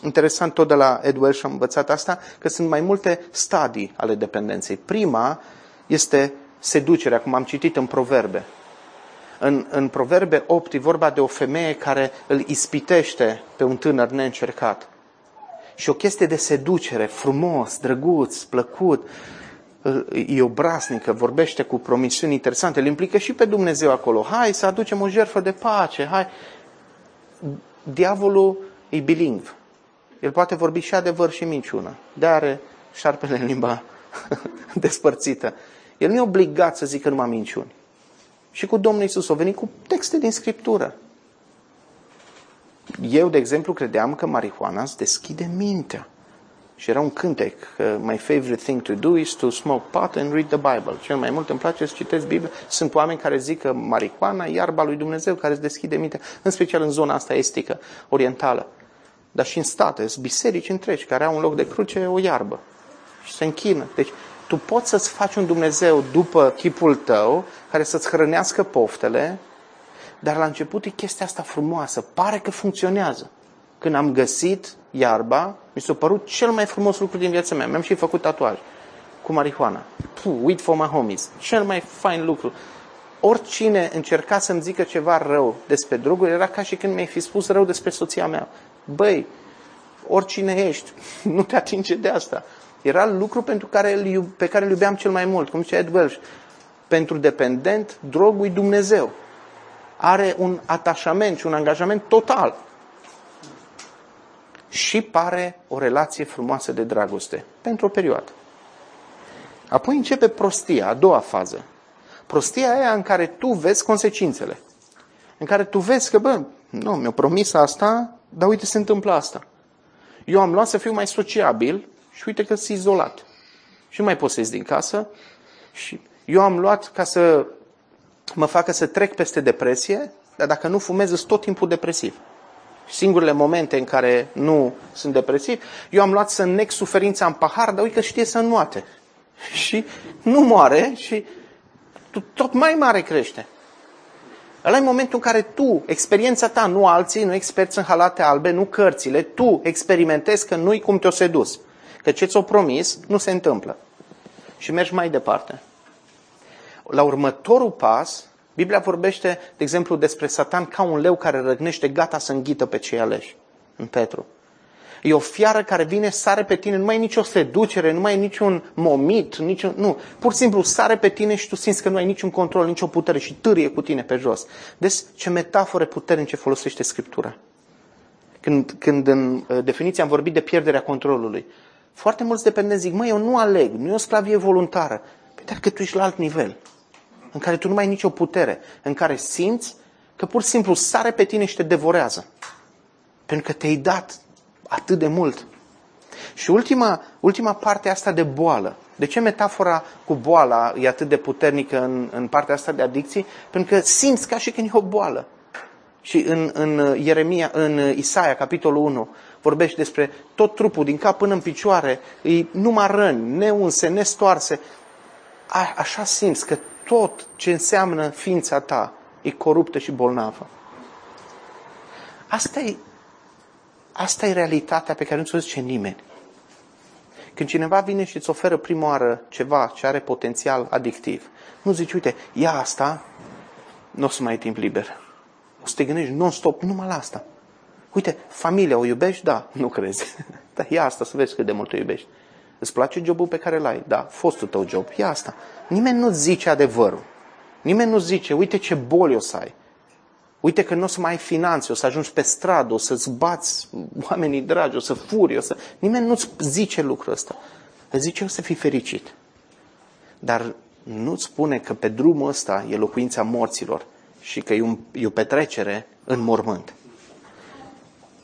interesant tot de la Edward și am învățat asta, că sunt mai multe stadii ale dependenței. Prima este seducerea, cum am citit în proverbe. În, în proverbe 8 e vorba de o femeie care îl ispitește pe un tânăr neîncercat. Și o chestie de seducere, frumos, drăguț, plăcut, e obraznică, vorbește cu promisiuni interesante, îl implică și pe Dumnezeu acolo. Hai să aducem o jertfă de pace, hai. Diavolul e bilingv. El poate vorbi și adevăr și minciună. De are șarpele în limba despărțită. El nu e obligat să zică numai minciuni. Și cu Domnul Isus a venit cu texte din Scriptură. Eu, de exemplu, credeam că marihuana îți deschide mintea. Și era un cântec, my favorite thing to do is to smoke pot and read the Bible. Cel mai mult îmi place să citesc Biblia. Sunt oameni care zic că marihuana e iarba lui Dumnezeu care îți deschide mintea, în special în zona asta estică, orientală. Dar și în state, sunt biserici întregi care au un loc de cruce, o iarbă. Și se închină. Deci tu poți să-ți faci un Dumnezeu după chipul tău, care să-ți hrănească poftele, dar la început e chestia asta frumoasă, pare că funcționează. Când am găsit iarba, mi s-a părut cel mai frumos lucru din viața mea. Mi-am și făcut tatuaj cu marihuana. Puh, wait for my homies. Cel mai fain lucru. Oricine încerca să-mi zică ceva rău despre droguri, era ca și când mi-ai fi spus rău despre soția mea. Băi, oricine ești, nu te atinge de asta. Era lucru pentru care îl, pe care îl iubeam cel mai mult, cum zicea Ed Welsh. Pentru dependent, drogul Dumnezeu. Are un atașament și un angajament total. Și pare o relație frumoasă de dragoste. Pentru o perioadă. Apoi începe prostia, a doua fază. Prostia aia în care tu vezi consecințele. În care tu vezi că, bă, nu, mi-a promis asta, dar uite se întâmplă asta. Eu am luat să fiu mai sociabil și uite că sunt izolat. Și nu mai pot să ies din casă. Și eu am luat ca să mă facă să trec peste depresie, dar dacă nu fumez, sunt tot timpul depresiv. Singurele momente în care nu sunt depresiv, eu am luat să nec suferința în pahar, dar uite că știe să înmoate. Și nu moare și tot mai mare crește. Ăla e momentul în care tu, experiența ta, nu alții, nu experți în halate albe, nu cărțile, tu experimentezi că nu-i cum te-o sedus. Că ce ți-o promis nu se întâmplă. Și mergi mai departe. La următorul pas, Biblia vorbește, de exemplu, despre Satan ca un leu care răgnește gata să înghită pe cei aleși. În Petru. E o fiară care vine, sare pe tine, nu mai e nicio seducere, nu mai e niciun momit, niciun, nu. Pur și simplu sare pe tine și tu simți că nu ai niciun control, nicio putere și târie cu tine pe jos. Deci ce metafore puternice folosește Scriptura. Când, când în uh, definiție am vorbit de pierderea controlului. Foarte mulți dependenți zic, măi, eu nu aleg, nu e o sclavie voluntară. Păi dar că tu ești la alt nivel, în care tu nu mai ai nicio putere, în care simți că pur și simplu sare pe tine și te devorează. Pentru că te-ai dat atât de mult. Și ultima, ultima parte asta de boală. De ce metafora cu boala e atât de puternică în, în partea asta de adicții? Pentru că simți ca și când e o boală. Și în, în Ieremia, în Isaia, capitolul 1, vorbește despre tot trupul, din cap până în picioare, e numai răni, neunse, nestoarse. A, așa simți că tot ce înseamnă ființa ta e coruptă și bolnavă. Asta e Asta e realitatea pe care nu ți-o zice nimeni. Când cineva vine și îți oferă prima oară ceva ce are potențial adictiv, nu zici, uite, ia asta, nu o să mai ai timp liber. O să te gândești non-stop numai la asta. Uite, familia o iubești? Da, nu crezi. Dar ia asta să vezi cât de mult o iubești. Îți place jobul pe care l-ai? Da, fostul tău job. Ia asta. Nimeni nu zice adevărul. Nimeni nu zice, uite ce boli o să ai. Uite că nu o să mai ai finanțe, o să ajungi pe stradă, o să-ți bați oamenii dragi, o să furi, o să... Nimeni nu-ți zice lucrul ăsta. Îți zice o să fii fericit. Dar nu-ți spune că pe drumul ăsta e locuința morților și că e, un, e o petrecere în mormânt.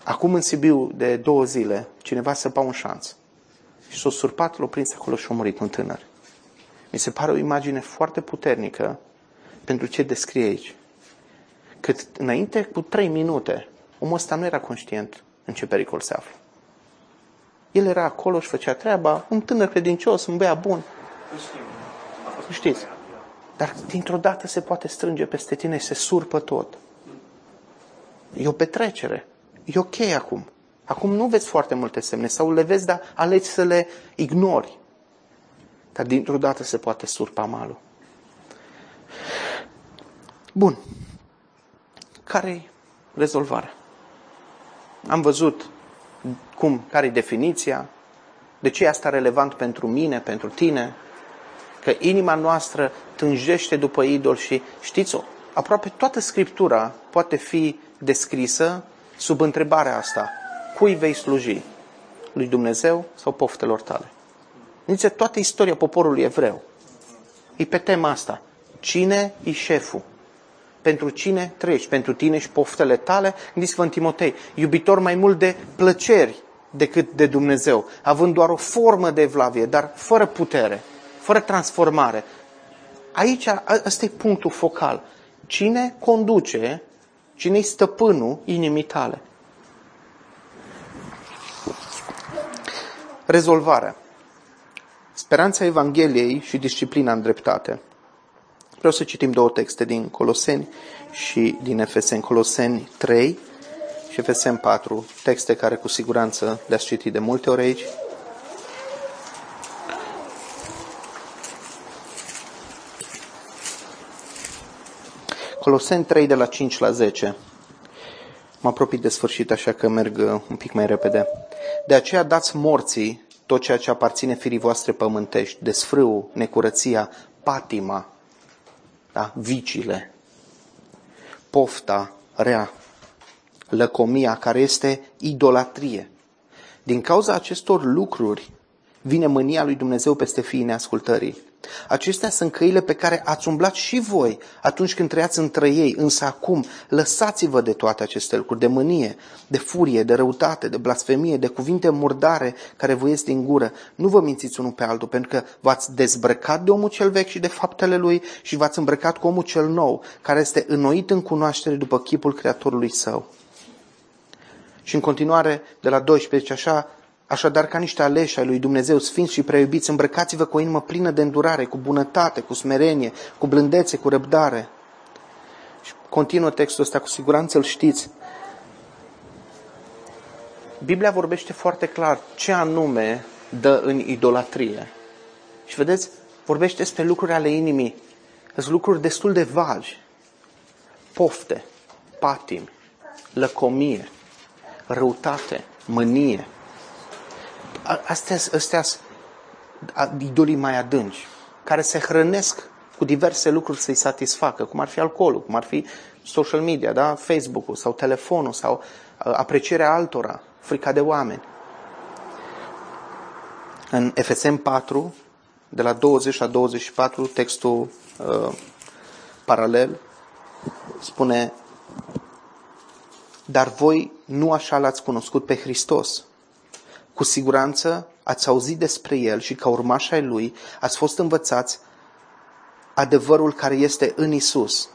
Acum în Sibiu, de două zile, cineva săpa un șanț. Și s-a surpat, l-a prins acolo și a murit un tânăr. Mi se pare o imagine foarte puternică pentru ce descrie aici cât înainte cu trei minute, omul ăsta nu era conștient în ce pericol se află. El era acolo și făcea treaba, un tânăr credincios, un băiat bun. Știți? Dar dintr-o dată se poate strânge peste tine și se surpă tot. E o petrecere. E ok acum. Acum nu vezi foarte multe semne sau le vezi, dar alegi să le ignori. Dar dintr-o dată se poate surpa malul. Bun care e rezolvarea? Am văzut cum, care e definiția, de ce e asta relevant pentru mine, pentru tine, că inima noastră tânjește după idol și știți-o, aproape toată Scriptura poate fi descrisă sub întrebarea asta. Cui vei sluji? Lui Dumnezeu sau poftelor tale? Nici toată istoria poporului evreu. E pe tema asta. Cine e șeful? pentru cine trăiești, pentru tine și poftele tale. Gândiți-vă în Timotei, iubitor mai mult de plăceri decât de Dumnezeu, având doar o formă de evlavie, dar fără putere, fără transformare. Aici, ăsta e punctul focal. Cine conduce, cine e stăpânul inimii tale? Rezolvarea. Speranța Evangheliei și disciplina în dreptate. Vreau să citim două texte din Coloseni și din Efeseni. Coloseni 3 și Efeseni 4, texte care cu siguranță le-ați citit de multe ori aici. Coloseni 3 de la 5 la 10. Mă apropii de sfârșit, așa că merg uh, un pic mai repede. De aceea dați morții tot ceea ce aparține firii voastre pământești, desfrâul, necurăția, patima, da? viciile, pofta rea, lăcomia care este idolatrie. Din cauza acestor lucruri vine mânia lui Dumnezeu peste fiii neascultării. Acestea sunt căile pe care ați umblat și voi atunci când trăiați între ei, însă acum lăsați-vă de toate aceste lucruri, de mânie, de furie, de răutate, de blasfemie, de cuvinte murdare care vă ies din gură. Nu vă mințiți unul pe altul, pentru că v-ați dezbrăcat de omul cel vechi și de faptele lui și v-ați îmbrăcat cu omul cel nou, care este înnoit în cunoaștere după chipul Creatorului său. Și în continuare, de la 12, așa, Așadar, ca niște aleși ai lui Dumnezeu, sfinți și preiubiți, îmbrăcați-vă cu o inimă plină de îndurare, cu bunătate, cu smerenie, cu blândețe, cu răbdare. Și continuă textul ăsta, cu siguranță îl știți. Biblia vorbește foarte clar ce anume dă în idolatrie. Și vedeți, vorbește despre lucruri ale inimii. Sunt lucruri destul de vagi. Pofte, patimi, lăcomie, răutate, mânie, astea, astea sunt idolii mai adânci, care se hrănesc cu diverse lucruri să-i satisfacă, cum ar fi alcoolul, cum ar fi social media, da? Facebook-ul sau telefonul sau aprecierea altora, frica de oameni. În FSM 4, de la 20 la 24, textul uh, paralel spune Dar voi nu așa l-ați cunoscut pe Hristos, cu siguranță ați auzit despre el și ca urmași ai lui ați fost învățați adevărul care este în Isus.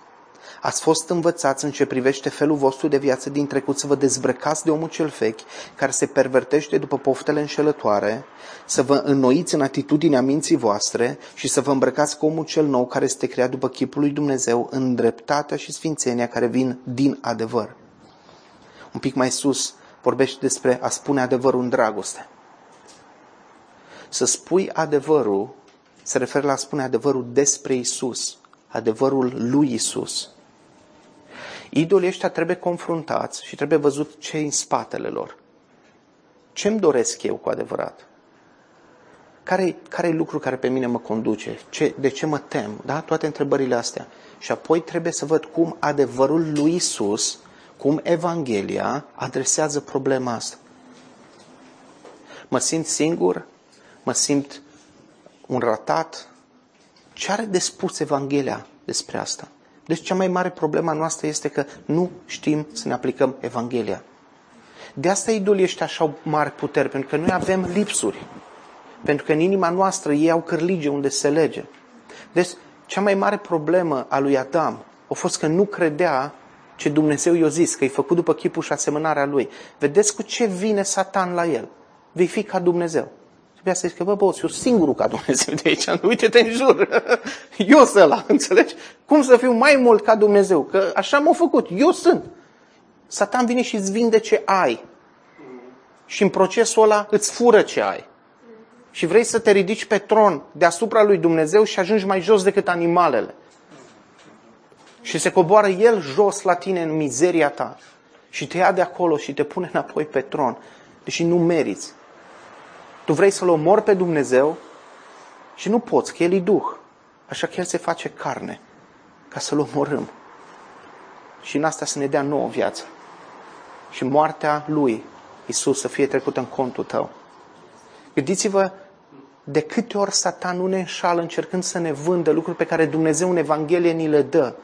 Ați fost învățați în ce privește felul vostru de viață din trecut să vă dezbrăcați de omul cel vechi care se pervertește după poftele înșelătoare, să vă înnoiți în atitudinea minții voastre și să vă îmbrăcați cu omul cel nou care este creat după chipul lui Dumnezeu în dreptatea și sfințenia care vin din adevăr. Un pic mai sus, vorbește despre a spune adevărul în dragoste. Să spui adevărul se referă la a spune adevărul despre Isus, adevărul lui Isus. Idolii ăștia trebuie confruntați și trebuie văzut ce în spatele lor. Ce-mi doresc eu cu adevărat? Care-i, care lucru care pe mine mă conduce? Ce, de ce mă tem? Da? Toate întrebările astea. Și apoi trebuie să văd cum adevărul lui Isus cum Evanghelia adresează problema asta. Mă simt singur, mă simt un ratat. Ce are de spus Evanghelia despre asta? Deci cea mai mare problema noastră este că nu știm să ne aplicăm Evanghelia. De asta idolii ăștia așa au mari puteri, pentru că noi avem lipsuri. Pentru că în inima noastră ei au cârlige unde se lege. Deci, cea mai mare problemă a lui Adam a fost că nu credea ce Dumnezeu i-a zis, că e făcut după chipul și asemănarea lui. Vedeți cu ce vine Satan la el. Vei fi ca Dumnezeu. Trebuia să zic că, bă, boss, eu singurul ca Dumnezeu de aici. Uite-te în jur. Eu sunt ăla, înțelegi? Cum să fiu mai mult ca Dumnezeu? Că așa m-a făcut. Eu sunt. Satan vine și îți vinde ce ai. Și în procesul ăla îți fură ce ai. Și vrei să te ridici pe tron deasupra lui Dumnezeu și ajungi mai jos decât animalele și se coboară El jos la tine în mizeria ta și te ia de acolo și te pune înapoi pe tron, deși nu meriți. Tu vrei să-L omori pe Dumnezeu și nu poți, că El e Duh. Așa că El se face carne ca să-L omorâm. Și în asta să ne dea nouă viață. Și moartea Lui, Isus, să fie trecută în contul tău. Gândiți-vă de câte ori Satan nu ne înșală încercând să ne vândă lucruri pe care Dumnezeu în Evanghelie ni le dă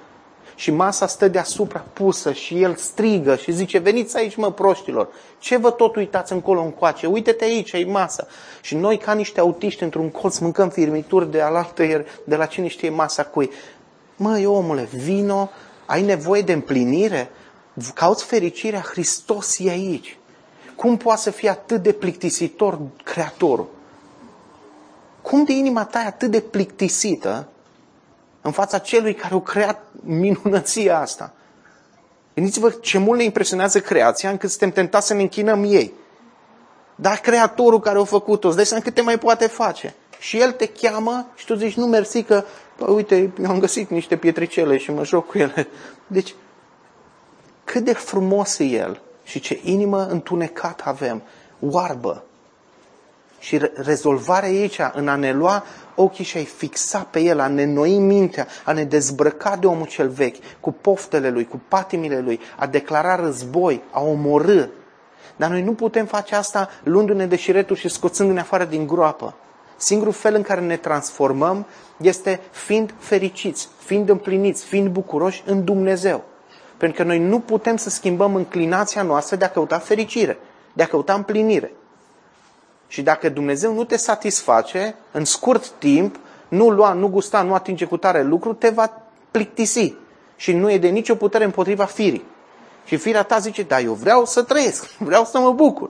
și masa stă deasupra pusă și el strigă și zice, veniți aici mă proștilor, ce vă tot uitați încolo încoace, uite-te aici, e masa. Și noi ca niște autiști într-un colț mâncăm firmituri de alaltă de la cine știe masa cui. Măi omule, vino, ai nevoie de împlinire, cauți fericirea, Hristos e aici. Cum poate să fie atât de plictisitor Creatorul? Cum de inima ta e atât de plictisită în fața celui care a creat minunăția asta? Gândiți-vă ce mult ne impresionează creația încât suntem tentați să ne închinăm ei. Dar creatorul care a făcut-o, îți dai seama cât te mai poate face. Și el te cheamă și tu zici, nu mersi că, bă, uite, eu am găsit niște pietricele și mă joc cu ele. Deci, cât de frumos e el și ce inimă întunecată avem, oarbă. Și rezolvarea aici, în a ne lua ochii și a-i fixa pe el, a ne noi mintea, a ne dezbrăca de omul cel vechi, cu poftele lui, cu patimile lui, a declara război, a omorâ. Dar noi nu putem face asta luându-ne de șiretul și scoțându-ne afară din groapă. Singurul fel în care ne transformăm este fiind fericiți, fiind împliniți, fiind bucuroși în Dumnezeu. Pentru că noi nu putem să schimbăm înclinația noastră de a căuta fericire, de a căuta împlinire. Și dacă Dumnezeu nu te satisface, în scurt timp, nu lua, nu gusta, nu atinge cu tare lucru, te va plictisi. Și nu e de nicio putere împotriva firii. Și firea ta zice, da, eu vreau să trăiesc, vreau să mă bucur.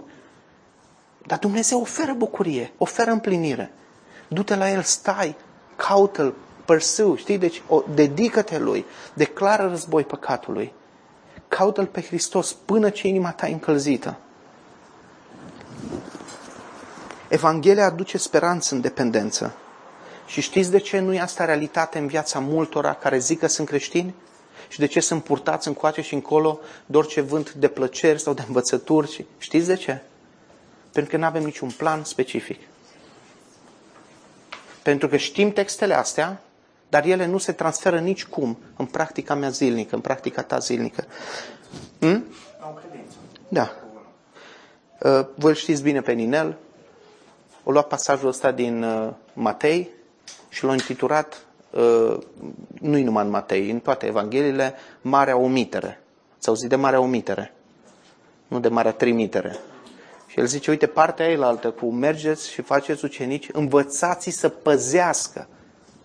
Dar Dumnezeu oferă bucurie, oferă împlinire. Du-te la El, stai, caută-L, pursue, știi? Deci o, dedică-te Lui, declară război păcatului. Caută-L pe Hristos până ce inima ta e încălzită. Evanghelia aduce speranță în dependență. Și știți de ce nu e asta realitate în viața multora care zic că sunt creștini? Și de ce sunt purtați încoace și încolo de orice vânt de plăceri sau de învățături? Știți de ce? Pentru că nu avem niciun plan specific. Pentru că știm textele astea, dar ele nu se transferă nici cum în practica mea zilnică, în practica ta zilnică. Hmm? Da. Uh, voi îl știți bine pe Ninel. O luat pasajul ăsta din uh, Matei și l-a intitulat, uh, nu-i numai în Matei, în toate evangheliile, Marea Omitere. Ați auzit de Marea Omitere? Nu de Marea Trimitere. Și el zice, uite, partea ailaltă cu mergeți și faceți ucenici, învățați să păzească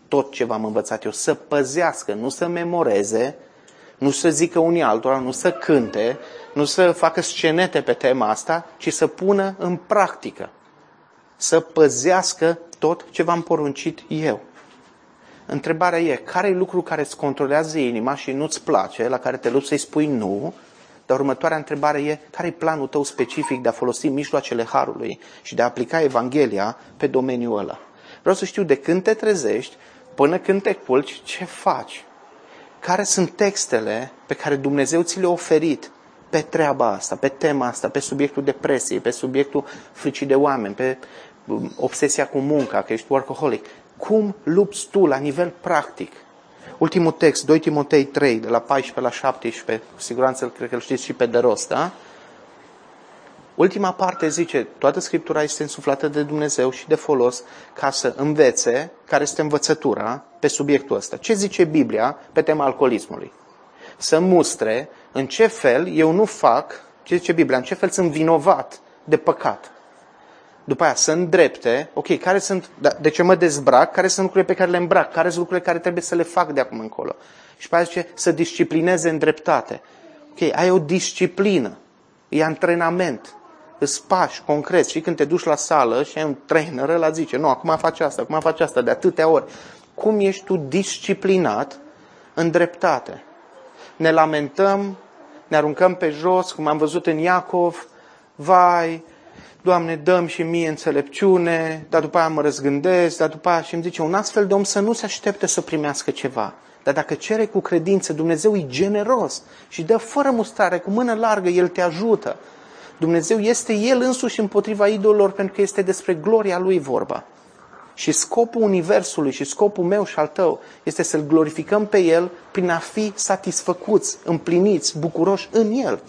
tot ce v-am învățat eu, să păzească, nu să memoreze, nu să zică unii altora, nu să cânte, nu să facă scenete pe tema asta, ci să pună în practică. Să păzească tot ce v-am poruncit eu. Întrebarea e, care e lucru care îți controlează inima și nu-ți place, la care te lupți să-i spui nu, dar următoarea întrebare e, care e planul tău specific de a folosi mijloacele Harului și de a aplica Evanghelia pe domeniul ăla? Vreau să știu de când te trezești până când te culci, ce faci? Care sunt textele pe care Dumnezeu ți le-a oferit pe treaba asta, pe tema asta, pe subiectul depresiei, pe subiectul fricii de oameni, pe um, obsesia cu munca, că ești workaholic. Cum lupți tu la nivel practic Ultimul text, 2 Timotei 3, de la 14 la 17, cu siguranță cred că îl știți și pe de rost, da? Ultima parte zice, toată Scriptura este însuflată de Dumnezeu și de folos ca să învețe care este învățătura pe subiectul ăsta. Ce zice Biblia pe tema alcoolismului? Să mustre în ce fel eu nu fac, ce zice Biblia, în ce fel sunt vinovat de păcat după aia să îndrepte, ok, care sunt, da, de ce mă dezbrac, care sunt lucrurile pe care le îmbrac, care sunt lucrurile care trebuie să le fac de acum încolo. Și după aia zice să disciplineze în dreptate. Ok, ai o disciplină, e antrenament, îți pași concret și când te duci la sală și ai un trainer, ăla zice, nu, acum faci asta, acum faci asta, de atâtea ori. Cum ești tu disciplinat în dreptate? Ne lamentăm, ne aruncăm pe jos, cum am văzut în Iacov, vai, Doamne, dăm și mie înțelepciune, dar după aia mă răzgândesc, dar după aia și îmi zice, un astfel de om să nu se aștepte să primească ceva. Dar dacă cere cu credință, Dumnezeu e generos și dă fără mustrare, cu mână largă, El te ajută. Dumnezeu este El însuși împotriva idolilor pentru că este despre gloria Lui vorba. Și scopul Universului și scopul meu și al tău este să-L glorificăm pe El prin a fi satisfăcuți, împliniți, bucuroși în El.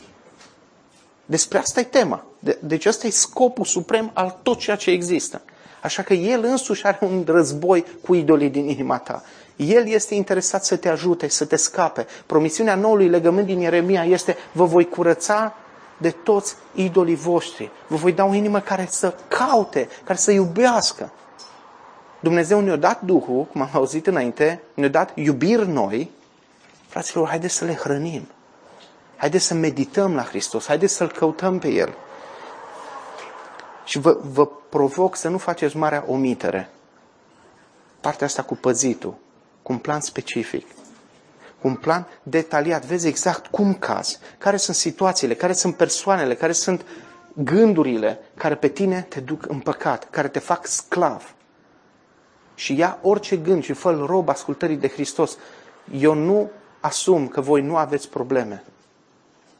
Despre asta e tema. De, deci ăsta e scopul suprem al tot ceea ce există. Așa că El însuși are un război cu idolii din inima ta. El este interesat să te ajute, să te scape. Promisiunea noului legământ din Ieremia este vă voi curăța de toți idolii voștri. Vă voi da o inimă care să caute, care să iubească. Dumnezeu ne-a dat Duhul, cum am auzit înainte, ne-a dat iubiri noi. Fraților, haideți să le hrănim. Haideți să medităm la Hristos, haideți să-L căutăm pe El. Și vă, vă provoc să nu faceți marea omitere. partea asta cu păzitul, cu un plan specific, cu un plan detaliat. Vezi exact cum caz, care sunt situațiile, care sunt persoanele, care sunt gândurile care pe tine te duc în păcat, care te fac sclav. Și ia orice gând și fă rob ascultării de Hristos. Eu nu asum că voi nu aveți probleme.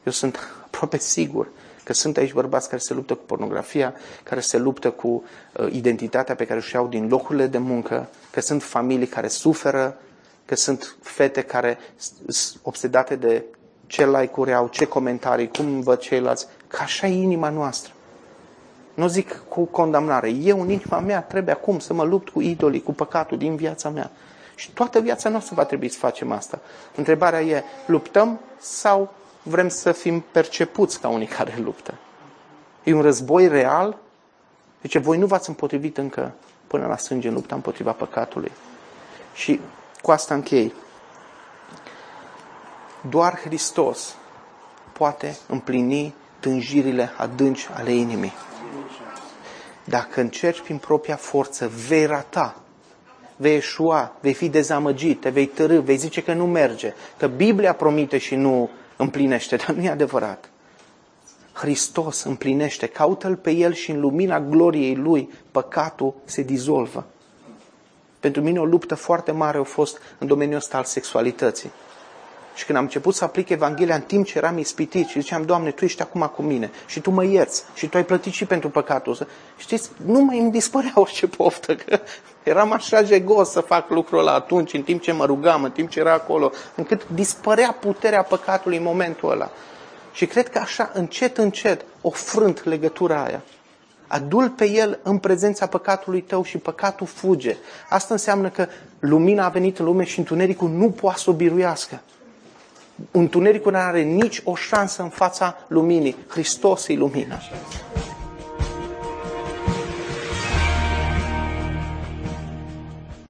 Eu sunt aproape sigur că sunt aici bărbați care se luptă cu pornografia, care se luptă cu uh, identitatea pe care își iau din locurile de muncă, că sunt familii care suferă, că sunt fete care sunt obsedate de ce like-uri au, ce comentarii, cum văd ceilalți, că așa e inima noastră. Nu zic cu condamnare. Eu, în inima mea, trebuie acum să mă lupt cu idolii, cu păcatul din viața mea. Și toată viața noastră va trebui să facem asta. Întrebarea e, luptăm sau vrem să fim percepuți ca unii care luptă? E un război real? Deci voi nu v-ați împotrivit încă până la sânge în lupta împotriva păcatului. Și cu asta închei. Doar Hristos poate împlini tânjirile adânci ale inimii. Dacă încerci prin propria forță, vei rata, vei eșua, vei fi dezamăgit, te vei târâ, vei zice că nu merge, că Biblia promite și nu împlinește, dar nu e adevărat. Hristos împlinește, caută-L pe El și în lumina gloriei Lui, păcatul se dizolvă. Pentru mine o luptă foarte mare a fost în domeniul ăsta al sexualității. Și când am început să aplic Evanghelia în timp ce eram ispitit și ziceam, Doamne, Tu ești acum cu mine și Tu mă ierți și Tu ai plătit și pentru păcatul ăsta. Știți, nu mai îmi dispărea orice poftă, că eram așa jegos să fac lucrul ăla atunci, în timp ce mă rugam, în timp ce era acolo, încât dispărea puterea păcatului în momentul ăla. Și cred că așa, încet, încet, o frânt legătura aia. Adul pe el în prezența păcatului tău și păcatul fuge. Asta înseamnă că lumina a venit în lume și întunericul nu poate să o biruiască. Întunericul nu are nici o șansă în fața luminii. Hristos e lumina.